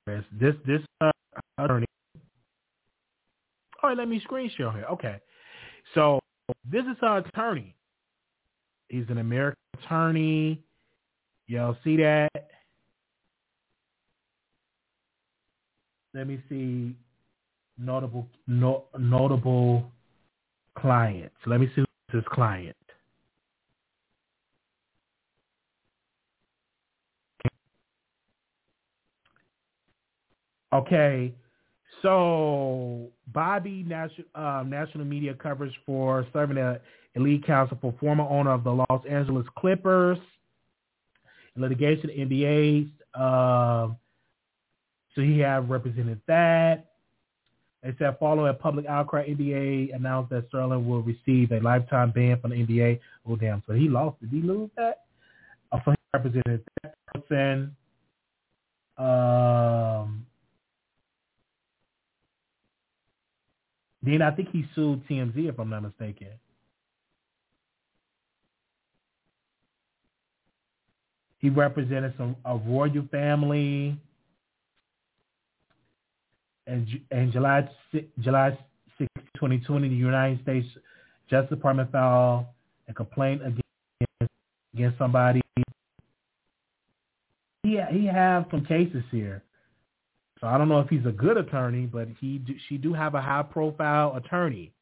This this uh, attorney. Let me screen share here. Okay, so this is our attorney. He's an American attorney. Y'all see that? Let me see notable no, notable clients. Let me see who's his client. Okay, so Bobby national um, national media coverage for serving a elite counsel for former owner of the Los Angeles Clippers, litigation NBA. Um, so he have represented that. They said following a public outcry, NBA announced that Sterling will receive a lifetime ban from the NBA. Oh damn! So he lost. Did he lose that? Uh, so he represented that person. Um, Then I think he sued TMZ if I'm not mistaken. He represented some a royal family. And in July July 6, 2020, the United States Justice Department filed a complaint against against somebody. He he have some cases here. So I don't know if he's a good attorney, but he she do have a high profile attorney.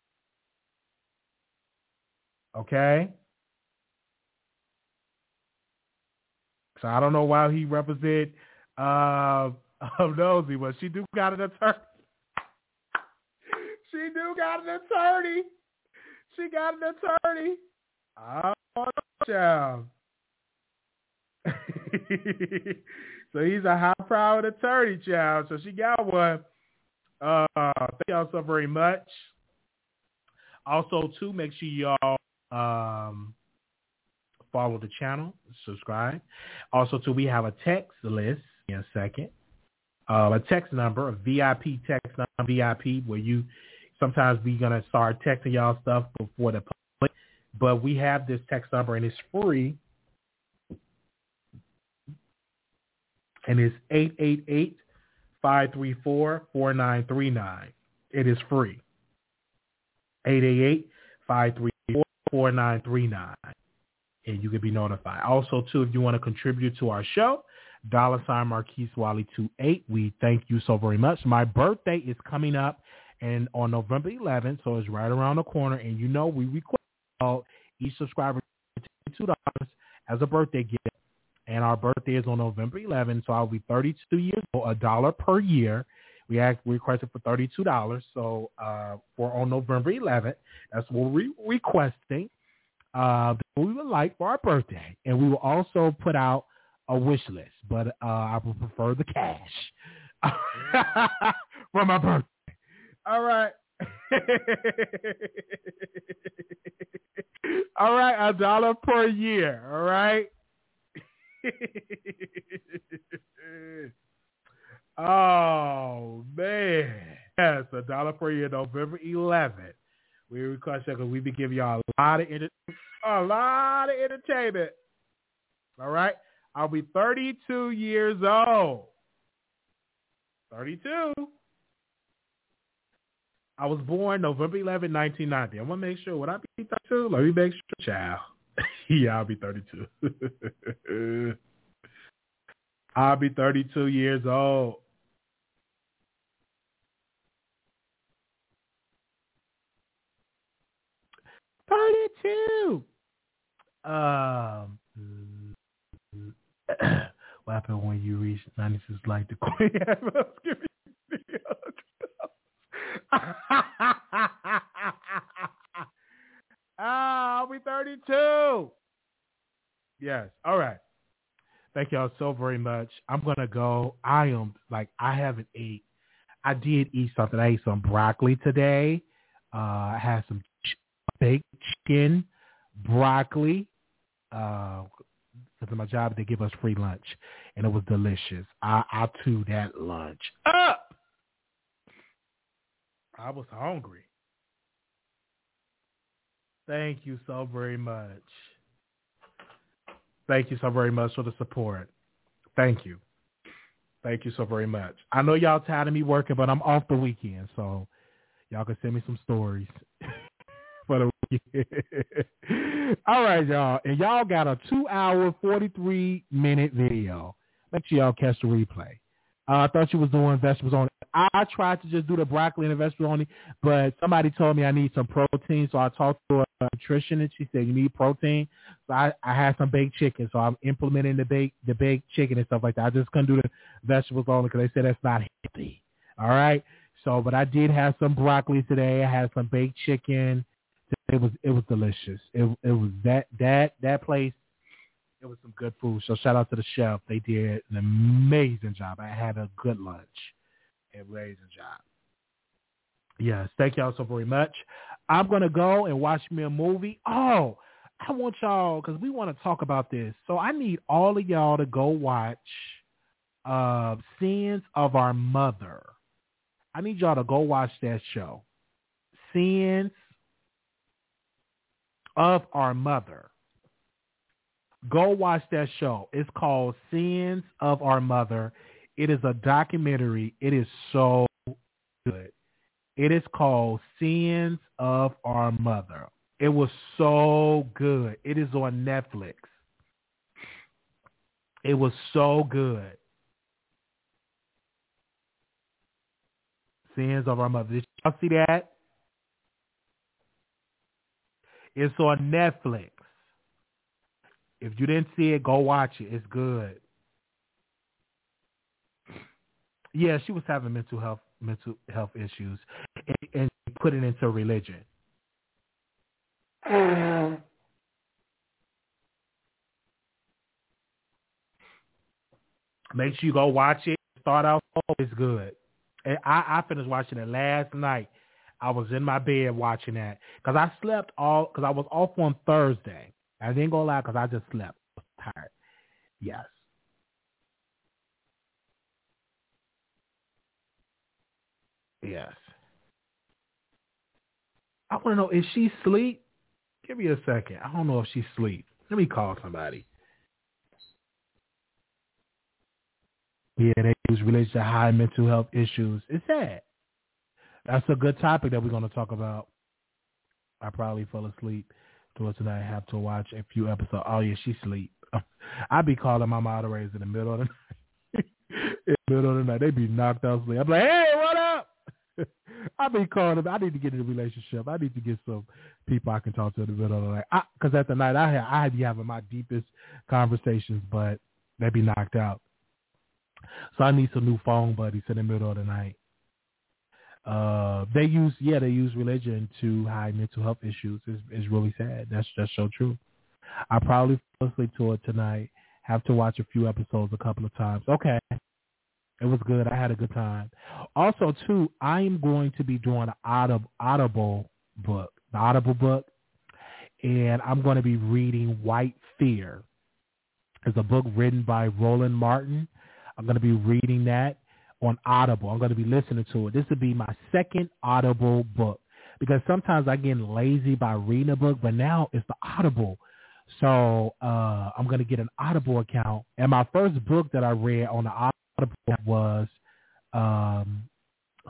Okay. So I don't know why he represent uh [LAUGHS] Nosy, but she do got an attorney. [LAUGHS] she do got an attorney. She got an attorney. Oh, child. [LAUGHS] So he's a high powered attorney, child. So she got one. Uh, thank y'all so very much. Also, too, make sure y'all um, follow the channel, subscribe. Also, too, we have a text list in a second. Uh, a text number, a VIP text number, VIP, where you sometimes we gonna start texting y'all stuff before the public. But we have this text number and it's free. And it's 888-534-4939. It is free. 888-534-4939. And you can be notified. Also, too, if you want to contribute to our show, dollar sign Marquise Wiley 28. We thank you so very much. My birthday is coming up and on November 11th, so it's right around the corner. And you know we request each subscriber $2 as a birthday gift and our birthday is on November 11th, so I'll be 32 years old, a dollar per year, We asked, we requested for thirty-two dollars. So uh, for on November 11th, that's what we're requesting. Uh, we would like for our birthday, and we will also put out a wish list. But uh, I would prefer the cash [LAUGHS] for my birthday. All right. [LAUGHS] all right, a dollar per year. All right. [LAUGHS] oh man, yes, a dollar for you, November 11th. We request that because we be giving y'all a lot of a lot of entertainment. All right, I'll be 32 years old. 32. I was born November 11, 1990. I want to make sure. Would I be 32? Let me make sure, child. [LAUGHS] yeah, I'll be 32. [LAUGHS] I'll be 32 years old. Thirty-two. Um, [CLEARS THROAT] what happened when you reach ninety-six like the queen? [LAUGHS] Ah, 32. Yes. All right. Thank y'all so very much. I'm gonna go. I am like I haven't ate. I did eat something. I ate some broccoli today. Uh, I had some baked chicken, broccoli. Uh, because of my job, they give us free lunch, and it was delicious. I I chewed that lunch up. I was hungry. Thank you so very much. Thank you so very much for the support. Thank you. Thank you so very much. I know y'all tired of me working, but I'm off the weekend, so y'all can send me some stories [LAUGHS] for the weekend. [LAUGHS] All right, y'all. And y'all got a two hour, 43 minute video. Make sure y'all catch the replay. Uh, I thought you was doing vegetables only. I tried to just do the broccoli and the vegetables only, but somebody told me I need some protein, so I talked to a nutritionist. And she said you need protein, so I, I had some baked chicken, so I'm implementing the baked the baked chicken and stuff like that. I just couldn't do the vegetables only because they said that's not healthy. All right, so but I did have some broccoli today. I had some baked chicken. It was it was delicious. It it was that that that place it was some good food. So shout out to the chef. They did an amazing job. I had a good lunch. Amazing job. Yes, thank y'all so very much. I'm gonna go and watch me a movie. Oh, I want y'all because we want to talk about this. So I need all of y'all to go watch uh Sins of Our Mother. I need y'all to go watch that show. Sins of Our Mother go watch that show. It's called Sins of Our Mother. It is a documentary. It is so good. It is called Sins of Our Mother. It was so good. It is on Netflix. It was so good. Sins of Our Mother. Did y'all see that? It's on Netflix. If you didn't see it, go watch it. It's good. Yeah, she was having mental health mental health issues, and, and put it into religion. Mm-hmm. Make sure you go watch it. Start out, it's good. And I, I finished watching it last night. I was in my bed watching that because I slept all because I was off on Thursday. I didn't go lie because I just slept. I was tired. Yes. Yes. I want to know, is she asleep? Give me a second. I don't know if she's asleep. Let me call somebody. Yeah, they use related to high mental health issues. It's sad. That's a good topic that we're going to talk about. I probably fell asleep towards tonight. I have to watch a few episodes. Oh yeah, she sleep. [LAUGHS] I be calling my moderators in the middle of the [LAUGHS] night. in the middle of the night, they be knocked out sleep. I'm like, hey, what up? [LAUGHS] I be calling them. I need to get in a relationship. I need to get some people I can talk to in the middle of the night. Because at the night I have, I be having my deepest conversations, but they be knocked out. So I need some new phone buddies in the middle of the night. Uh, they use yeah they use religion to hide mental health issues. is is really sad. That's just so true. I probably fall asleep to it tonight. Have to watch a few episodes a couple of times. Okay. It was good. I had a good time. Also, too, I am going to be doing an Audible, Audible book, the Audible book, and I'm going to be reading White Fear. It's a book written by Roland Martin. I'm going to be reading that on Audible. I'm going to be listening to it. This will be my second Audible book because sometimes I get lazy by reading a book, but now it's the Audible. So uh, I'm going to get an Audible account. And my first book that I read on the Audible was um,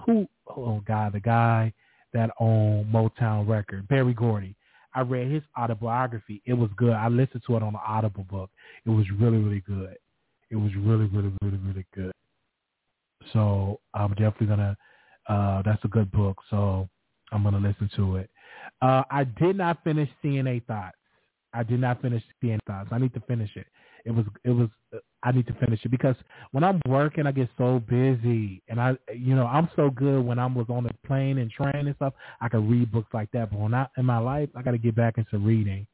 who? Oh God, the guy that owned Motown Record, Berry Gordy. I read his autobiography. It was good. I listened to it on the Audible book. It was really, really good. It was really, really, really, really good. So I'm definitely gonna. Uh, that's a good book. So I'm gonna listen to it. Uh, I did not finish CNA Thoughts. I did not finish CNA Thoughts. I need to finish it. It was. It was. I need to finish it because when I'm working, I get so busy, and I, you know, I'm so good when I was on the plane and train and stuff. I could read books like that, but when I in my life, I got to get back into reading.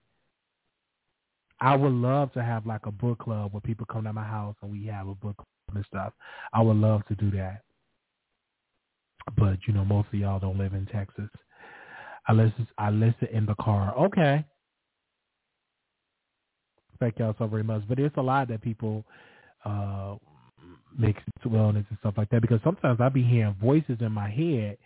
I would love to have like a book club where people come to my house and we have a book club and stuff. I would love to do that. But you know, most of y'all don't live in Texas. I listen I listen in the car. Okay. Thank y'all so very much. But it's a lot that people uh mix wellness and stuff like that because sometimes I be hearing voices in my head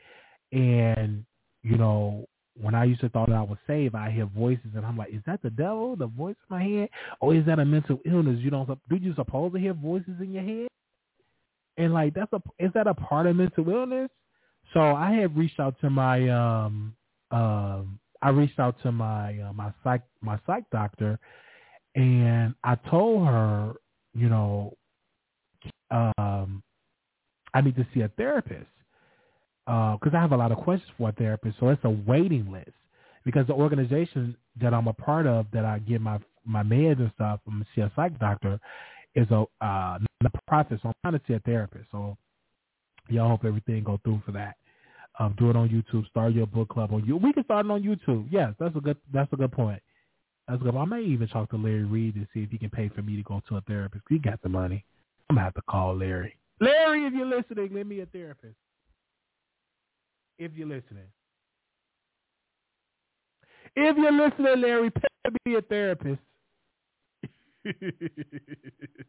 and you know when I used to thought I was saved, I hear voices and I'm like, is that the devil, the voice in my head, or is that a mental illness? You don't do you supposed to hear voices in your head? And like that's a is that a part of mental illness? So I had reached out to my um um I reached out to my uh, my psych my psych doctor, and I told her, you know, um, I need to see a therapist because uh, I have a lot of questions for a therapist. So it's a waiting list because the organization that I'm a part of that I get my my meds and stuff from see a psych doctor is a uh, profit. So I'm trying to see a therapist. So y'all hope everything go through for that. Um, do it on YouTube. Start your book club on you. We can start it on YouTube. Yes, that's a good. That's a good point. That's good. I may even talk to Larry Reid to see if he can pay for me to go to a therapist. He got the money. I'm gonna have to call Larry. Larry, if you're listening, let me a therapist. If you're listening. If you're listening, Larry, pay me a therapist. [LAUGHS]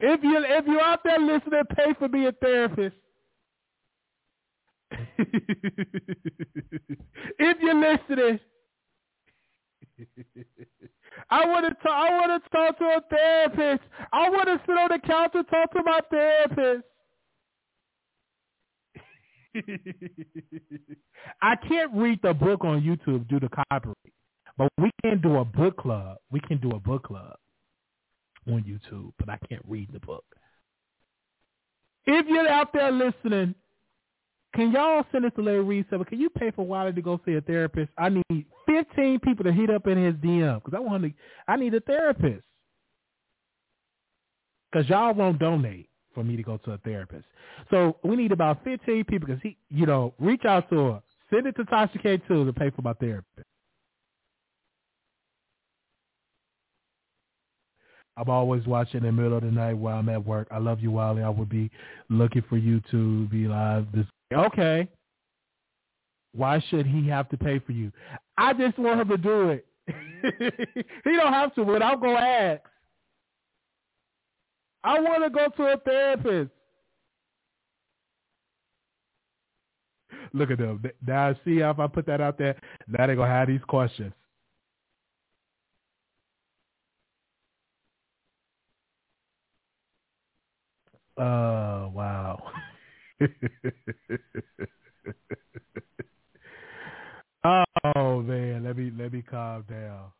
If you if you're out there listening, pay for me a therapist. [LAUGHS] if you're listening, I want to talk. I want to talk to a therapist. I want to sit on the couch and talk to my therapist. [LAUGHS] I can't read the book on YouTube due to copyright, but we can do a book club. We can do a book club on YouTube, but I can't read the book. If you're out there listening, can y'all send this to Larry Reid? Can you pay for Wiley to go see a therapist? I need 15 people to hit up in his DM because I want to. I need a therapist because y'all won't donate for me to go to a therapist. So we need about 15 people because he, you know, reach out to her, send it to Tasha K too to pay for my therapist. I'm always watching in the middle of the night while I'm at work. I love you, Wiley. I would be looking for you to be live this. Okay. Why should he have to pay for you? I just want him to do it. [LAUGHS] he don't have to, but I'm gonna ask. I want to go to a therapist. Look at them. Now see if I put that out there, now they're gonna have these questions. Oh wow. [LAUGHS] oh man, let me let me calm down.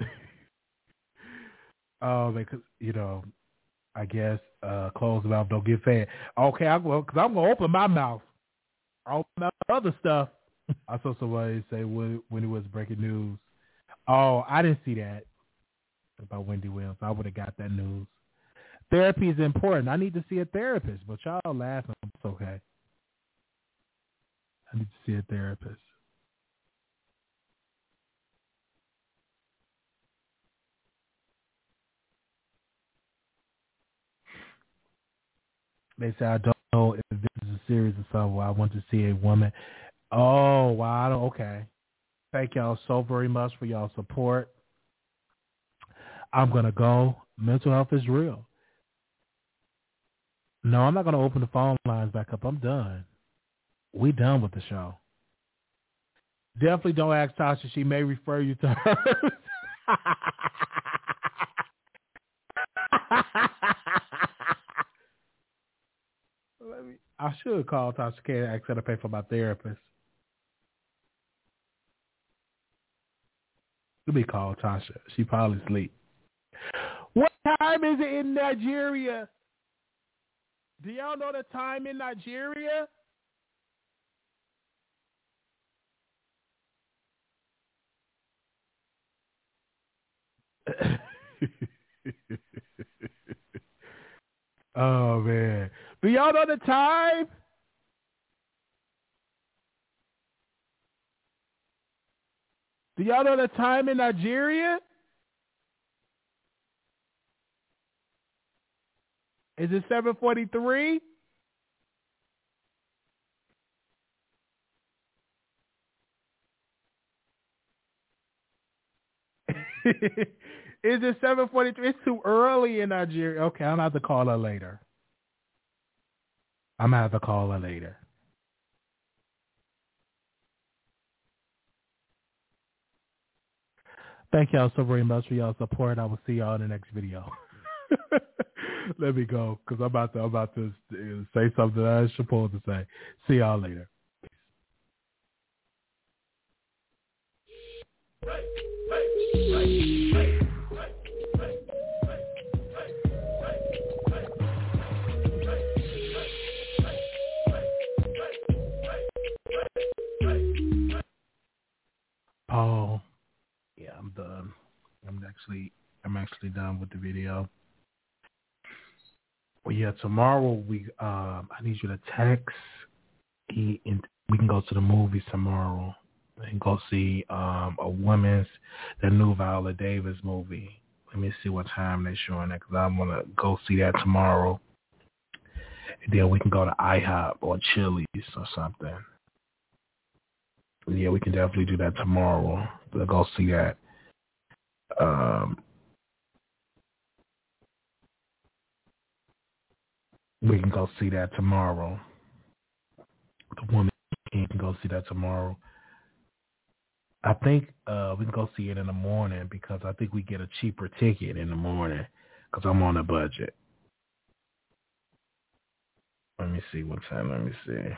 [LAUGHS] oh, man, because you know, I guess uh closed mouth don't get fed. Okay, I'm well, cause I'm gonna open my mouth. I'll open up other stuff. [LAUGHS] I saw somebody say when when it was breaking news Oh, I didn't see that about Wendy Williams. I would have got that news. Therapy is important. I need to see a therapist, but y'all laughing. It's okay. I need to see a therapist. They say I don't know if this is a series or something. I want to see a woman. Oh wow, okay. Thank y'all so very much for y'all support. I'm gonna go. Mental health is real. No, I'm not gonna open the phone lines back up. I'm done. We done with the show. Definitely don't ask Tasha. She may refer you to her. [LAUGHS] Me, I should call Tasha K and ask her to pay for my therapist. Let me call Tasha. She probably sleep. What time is it in Nigeria? Do y'all know the time in Nigeria? [LAUGHS] oh man. Do y'all know the time? Do y'all know the time in Nigeria? Is it 743? [LAUGHS] Is it 743? It's too early in Nigeria. Okay, I'm going to have to call her later. I'm going to have to call her later. Thank y'all so very much for y'all support. I will see y'all in the next video. [LAUGHS] Let me go because I'm about to I'm about to uh, say something I was supposed to say. See y'all later. Paul, yeah, I'm done. I'm actually I'm actually done with the video. Well, yeah, tomorrow we um I need you to text he and we can go to the movies tomorrow and go see um a woman's the new Viola Davis movie. Let me see what time they're showing that because I'm gonna go see that tomorrow. And then we can go to IHOP or Chili's or something. Yeah, we can definitely do that tomorrow. We'll go see that. Um, we can go see that tomorrow. The woman can go see that tomorrow. I think uh, we can go see it in the morning because I think we get a cheaper ticket in the morning because I'm on a budget. Let me see what time. Let me see.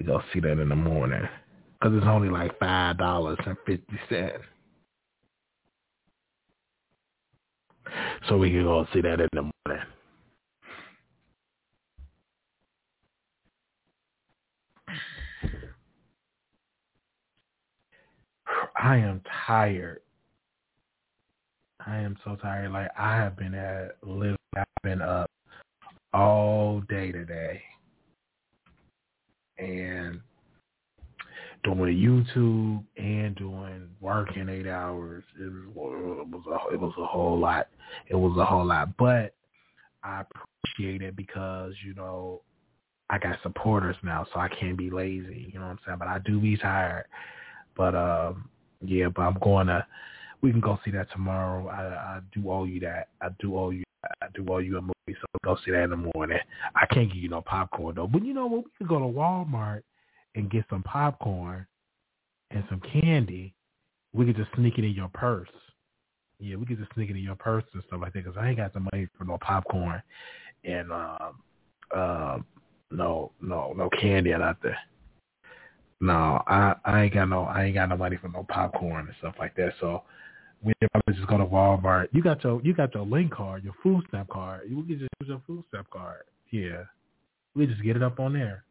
We go see that in the morning because it's only like five dollars and fifty cents. So we can go see that in the morning. I am tired. I am so tired. Like I have been at literally I've been up all day today. And doing YouTube and doing working eight hours. It was, it was a it was a whole lot. It was a whole lot, but I appreciate it because you know I got supporters now, so I can't be lazy. You know what I'm saying? But I do be tired. But um, yeah, but I'm going to. We can go see that tomorrow. I, I do owe you that. I do owe you. I do owe you a movie, so go see that in the morning. I can't give you no popcorn though. But you know what? We can go to Walmart and get some popcorn and some candy. We could just sneak it in your purse. Yeah, we could just sneak it in your purse and stuff like that because I ain't got the money for no popcorn and um, uh, no, no, no candy or there. No, I, I ain't got no, I ain't got no money for no popcorn and stuff like that. So we probably just go to Walmart. You got your, you got your link card, your food stamp card. You can just use your food stamp card. Yeah, we just get it up on there.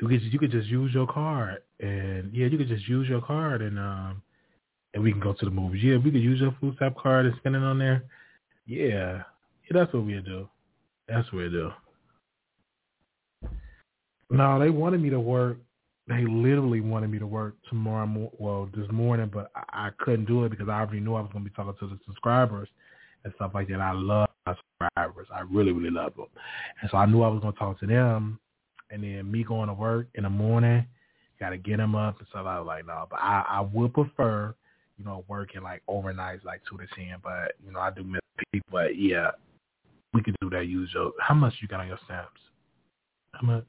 You could you could just use your card and yeah, you could just use your card and um and we can go to the movies. Yeah, we could use your food stamp card and spend it on there. Yeah, yeah, that's what we'll do. That's what we'll do. No, they wanted me to work. They literally wanted me to work tomorrow. Mo- well, this morning, but I-, I couldn't do it because I already knew I was going to be talking to the subscribers and stuff like that. I love my subscribers. I really, really love them, and so I knew I was going to talk to them. And then me going to work in the morning, got to get them up and stuff. I was like, no, but I, I would prefer, you know, working like overnights, like two to ten. But you know, I do miss people. But yeah, we could do that. Your how much you got on your stamps? How much?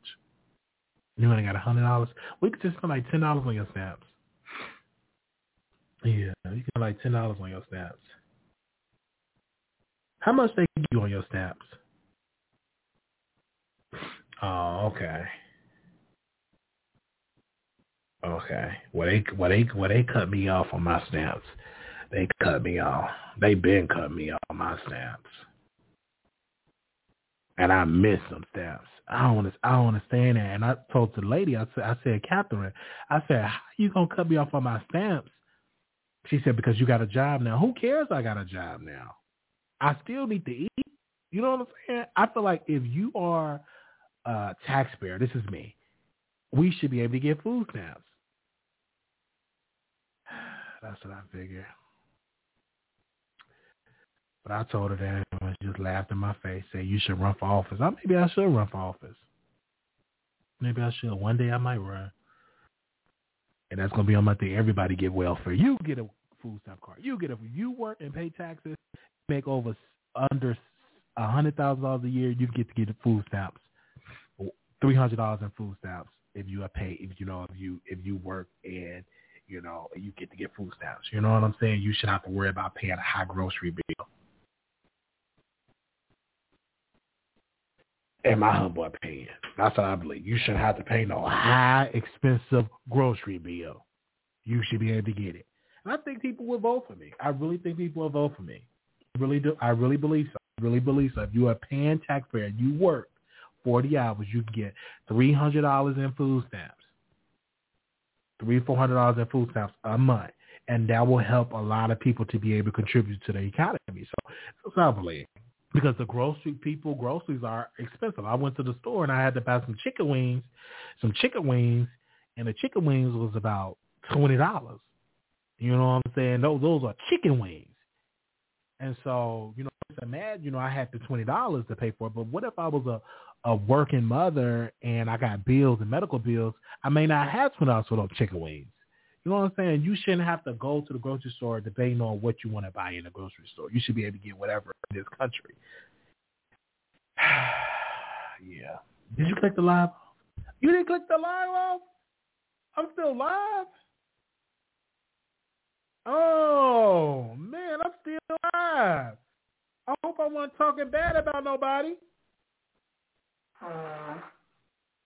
You only got a hundred dollars. We could just spend like ten dollars on your stamps. Yeah, you got like ten dollars on your stamps. How much they give you on your stamps? Oh, okay. Okay. Well, they well they well they cut me off on my stamps. They cut me off. They been cut me off on my stamps, and I miss some stamps. I don't I don't understand that. And I told the lady, I said, I said, Catherine, I said, how you gonna cut me off on my stamps? She said, because you got a job now. Who cares? I got a job now. I still need to eat. You know what I'm saying? I feel like if you are a taxpayer, this is me, we should be able to get food stamps. That's what I figure. But I told her that and she just laughed in my face, said, you should run for office. I, maybe I should run for office. Maybe I should. One day I might run. And that's going to be on my thing. Everybody get welfare. You get a food stamp card. You get a, you work and pay taxes, make over under a hundred thousand dollars a year, you get to get the food stamps. Three hundred dollars in food stamps if you are paid if you know if you if you work and you know you get to get food stamps. You know what I'm saying? You should have to worry about paying a high grocery bill. In my humble opinion. That's what I believe. You shouldn't have to pay no high expensive grocery bill. You should be able to get it. And I think people will vote for me. I really think people will vote for me. I really do. I really believe so. I really believe so. If you are paying taxpayer you work 40 hours, you can get $300 in food stamps. Three, four hundred dollars in food stamps a month. And that will help a lot of people to be able to contribute to the economy. So that's what I believe because the grocery people groceries are expensive. I went to the store and I had to buy some chicken wings, some chicken wings, and the chicken wings was about twenty dollars. You know what I'm saying? Those those are chicken wings. And so, you know, it's mad, you know, I had the twenty dollars to pay for it. But what if I was a a working mother and I got bills and medical bills? I may not have twenty dollars for those chicken wings. You know what I'm saying? You shouldn't have to go to the grocery store debating on what you want to buy in the grocery store. You should be able to get whatever in this country. [SIGHS] yeah. Did you click the live? You didn't click the live off? I'm still live. Oh man, I'm still live. I hope I wasn't talking bad about nobody. Uh,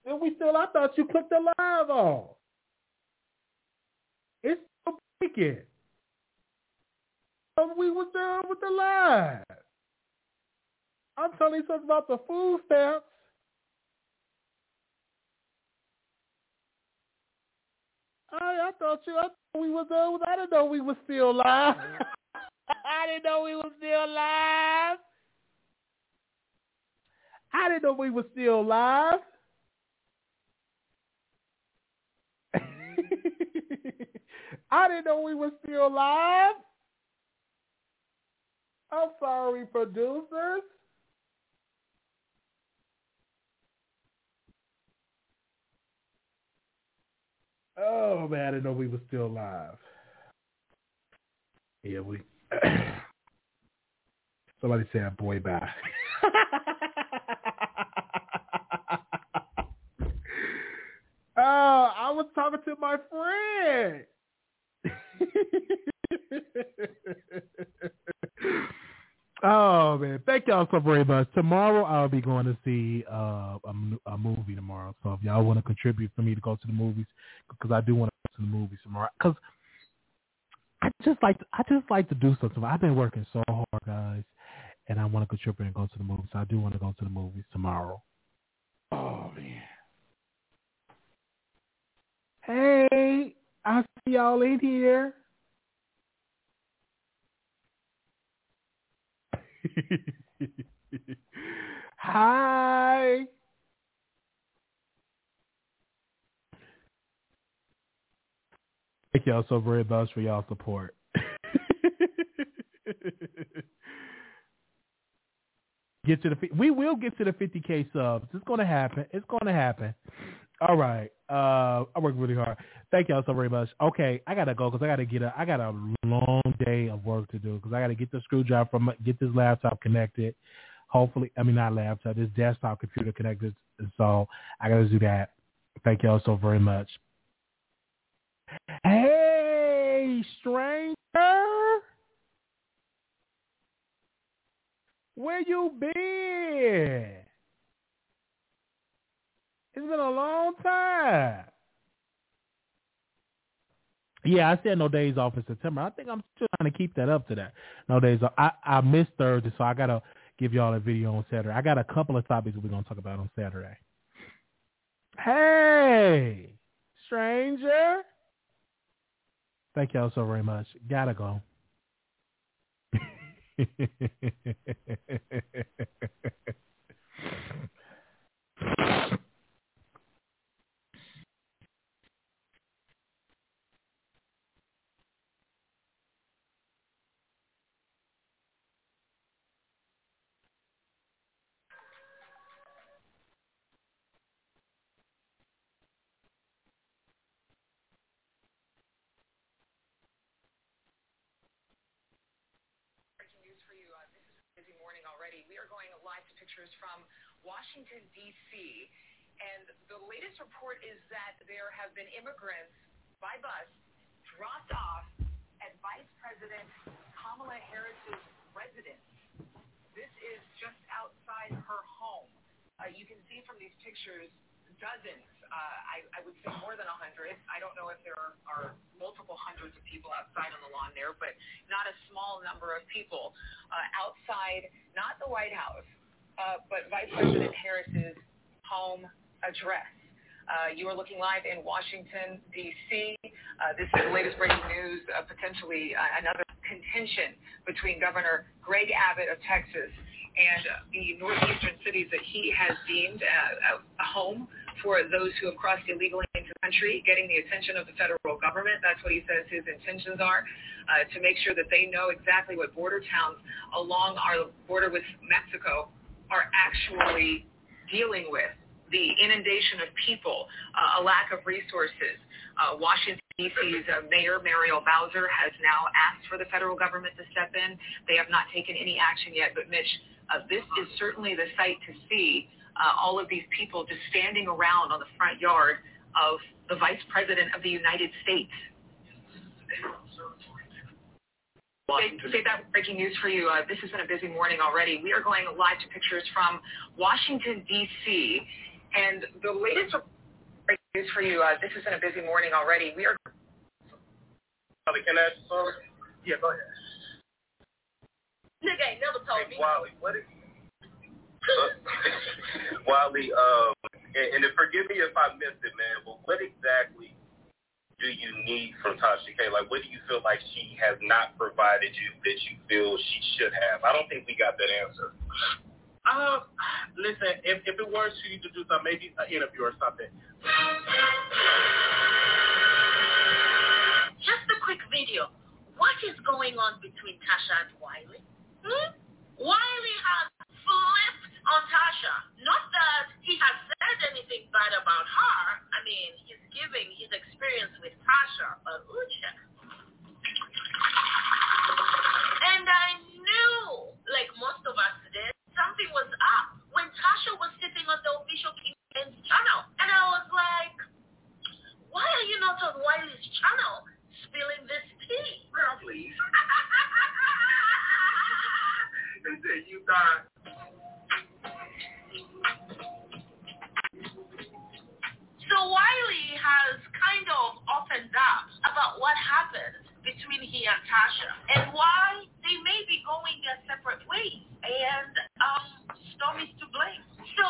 and we still, I thought you clicked the live off. It's still breaking. So we was there with the live. I'm telling you something about the food stamps. I, I thought you. I thought we was. Uh, I didn't know we was still live. [LAUGHS] I didn't know we was still live. I didn't know we were still live. I [LAUGHS] didn't know we were still live. I'm sorry, producers. Oh man, I didn't know we were still live. Yeah, we. [COUGHS] Somebody said, "Boy, bye." [LAUGHS] I was talking to my friend. [LAUGHS] oh man, thank y'all so very much. Tomorrow I'll be going to see uh, a, a movie tomorrow. So if y'all want to contribute for me to go to the movies, because I do want to go to the movies tomorrow. Because I just like to, I just like to do something. I've been working so hard, guys, and I want to contribute and go to the movies. I do want to go to the movies tomorrow. Oh man. Hey, I see y'all in here. [LAUGHS] Hi. Thank y'all so very much for y'all support. [LAUGHS] get to the we will get to the 50k subs. It's going to happen. It's going to happen. All right. Uh, I work really hard. Thank y'all so very much. Okay, I gotta go because I gotta get a I got a long day of work to do because I gotta get the screwdriver from get this laptop connected. Hopefully, I mean not laptop, this desktop computer connected. So I gotta do that. Thank y'all so very much. Hey, stranger. Where you been? It's been a long time. Yeah, I said no days off in September. I think I'm still trying to keep that up to that. No days off. I, I missed Thursday, so I gotta give y'all a video on Saturday. I got a couple of topics we're gonna talk about on Saturday. Hey, stranger. Thank y'all so very much. Gotta go. [LAUGHS] pictures from Washington, D.C. And the latest report is that there have been immigrants by bus dropped off at Vice President Kamala Harris's residence. This is just outside her home. Uh, you can see from these pictures dozens, uh, I, I would say more than a hundred. I don't know if there are, are multiple hundreds of people outside on the lawn there, but not a small number of people uh, outside, not the White House, uh, but Vice President Harris's home address. Uh, you are looking live in Washington, D.C. Uh, this is the latest breaking news, uh, potentially uh, another contention between Governor Greg Abbott of Texas and uh, the northeastern cities that he has deemed uh, a home for those who have crossed illegally into the country, getting the attention of the federal government. That's what he says his intentions are, uh, to make sure that they know exactly what border towns along our border with Mexico are actually dealing with the inundation of people, uh, a lack of resources. Uh, Washington, D.C.'s uh, Mayor Muriel Bowser has now asked for the federal government to step in. They have not taken any action yet, but Mitch, uh, this is certainly the sight to see uh, all of these people just standing around on the front yard of the Vice President of the United States. Say that breaking news for you. Uh, this has been a busy morning already. We are going live to pictures from Washington, D.C. And the latest breaking news for you. Uh, this has been a busy morning already. We are. Can I ask you Yeah, go ahead. Nigga ain't never told me. Wally, what is... Uh, [LAUGHS] Wally, um, and, and forgive me if I missed it, man, but what exactly do you need from Tasha K? Like, what do you feel like she has not provided you that you feel she should have? I don't think we got that answer. Um, listen, if, if it were she need to do something, maybe an interview or something. Just a quick video. What is going on between Tasha and Wiley? Hmm? Wiley has flipped on Tasha. Not that he has said anything bad about her. I mean, he's giving his experience with Tasha a uche. And I knew, like most of us did, something was up when Tasha was sitting on the official King's channel. And I was like, why are you not on Wiley's channel spilling this tea? Girl, please. [LAUGHS] they said you thought So Wiley has kind of opened up about what happened between he and Tasha and why they may be going their separate ways. And um, Storm to blame. So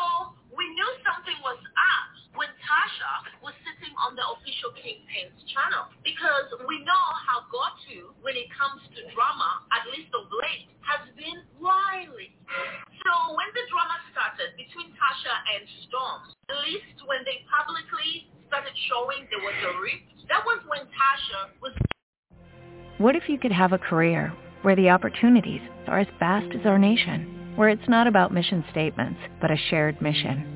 we knew something was up when Tasha was sitting on the official Kingpin's channel. Because we know how Gotu, when it comes to drama, at least of late, has been wily. So when the drama started between Tasha and Storm, at least when they publicly started showing there was a rift, that was when Tasha was... What if you could have a career where the opportunities are as vast as our nation, where it's not about mission statements, but a shared mission?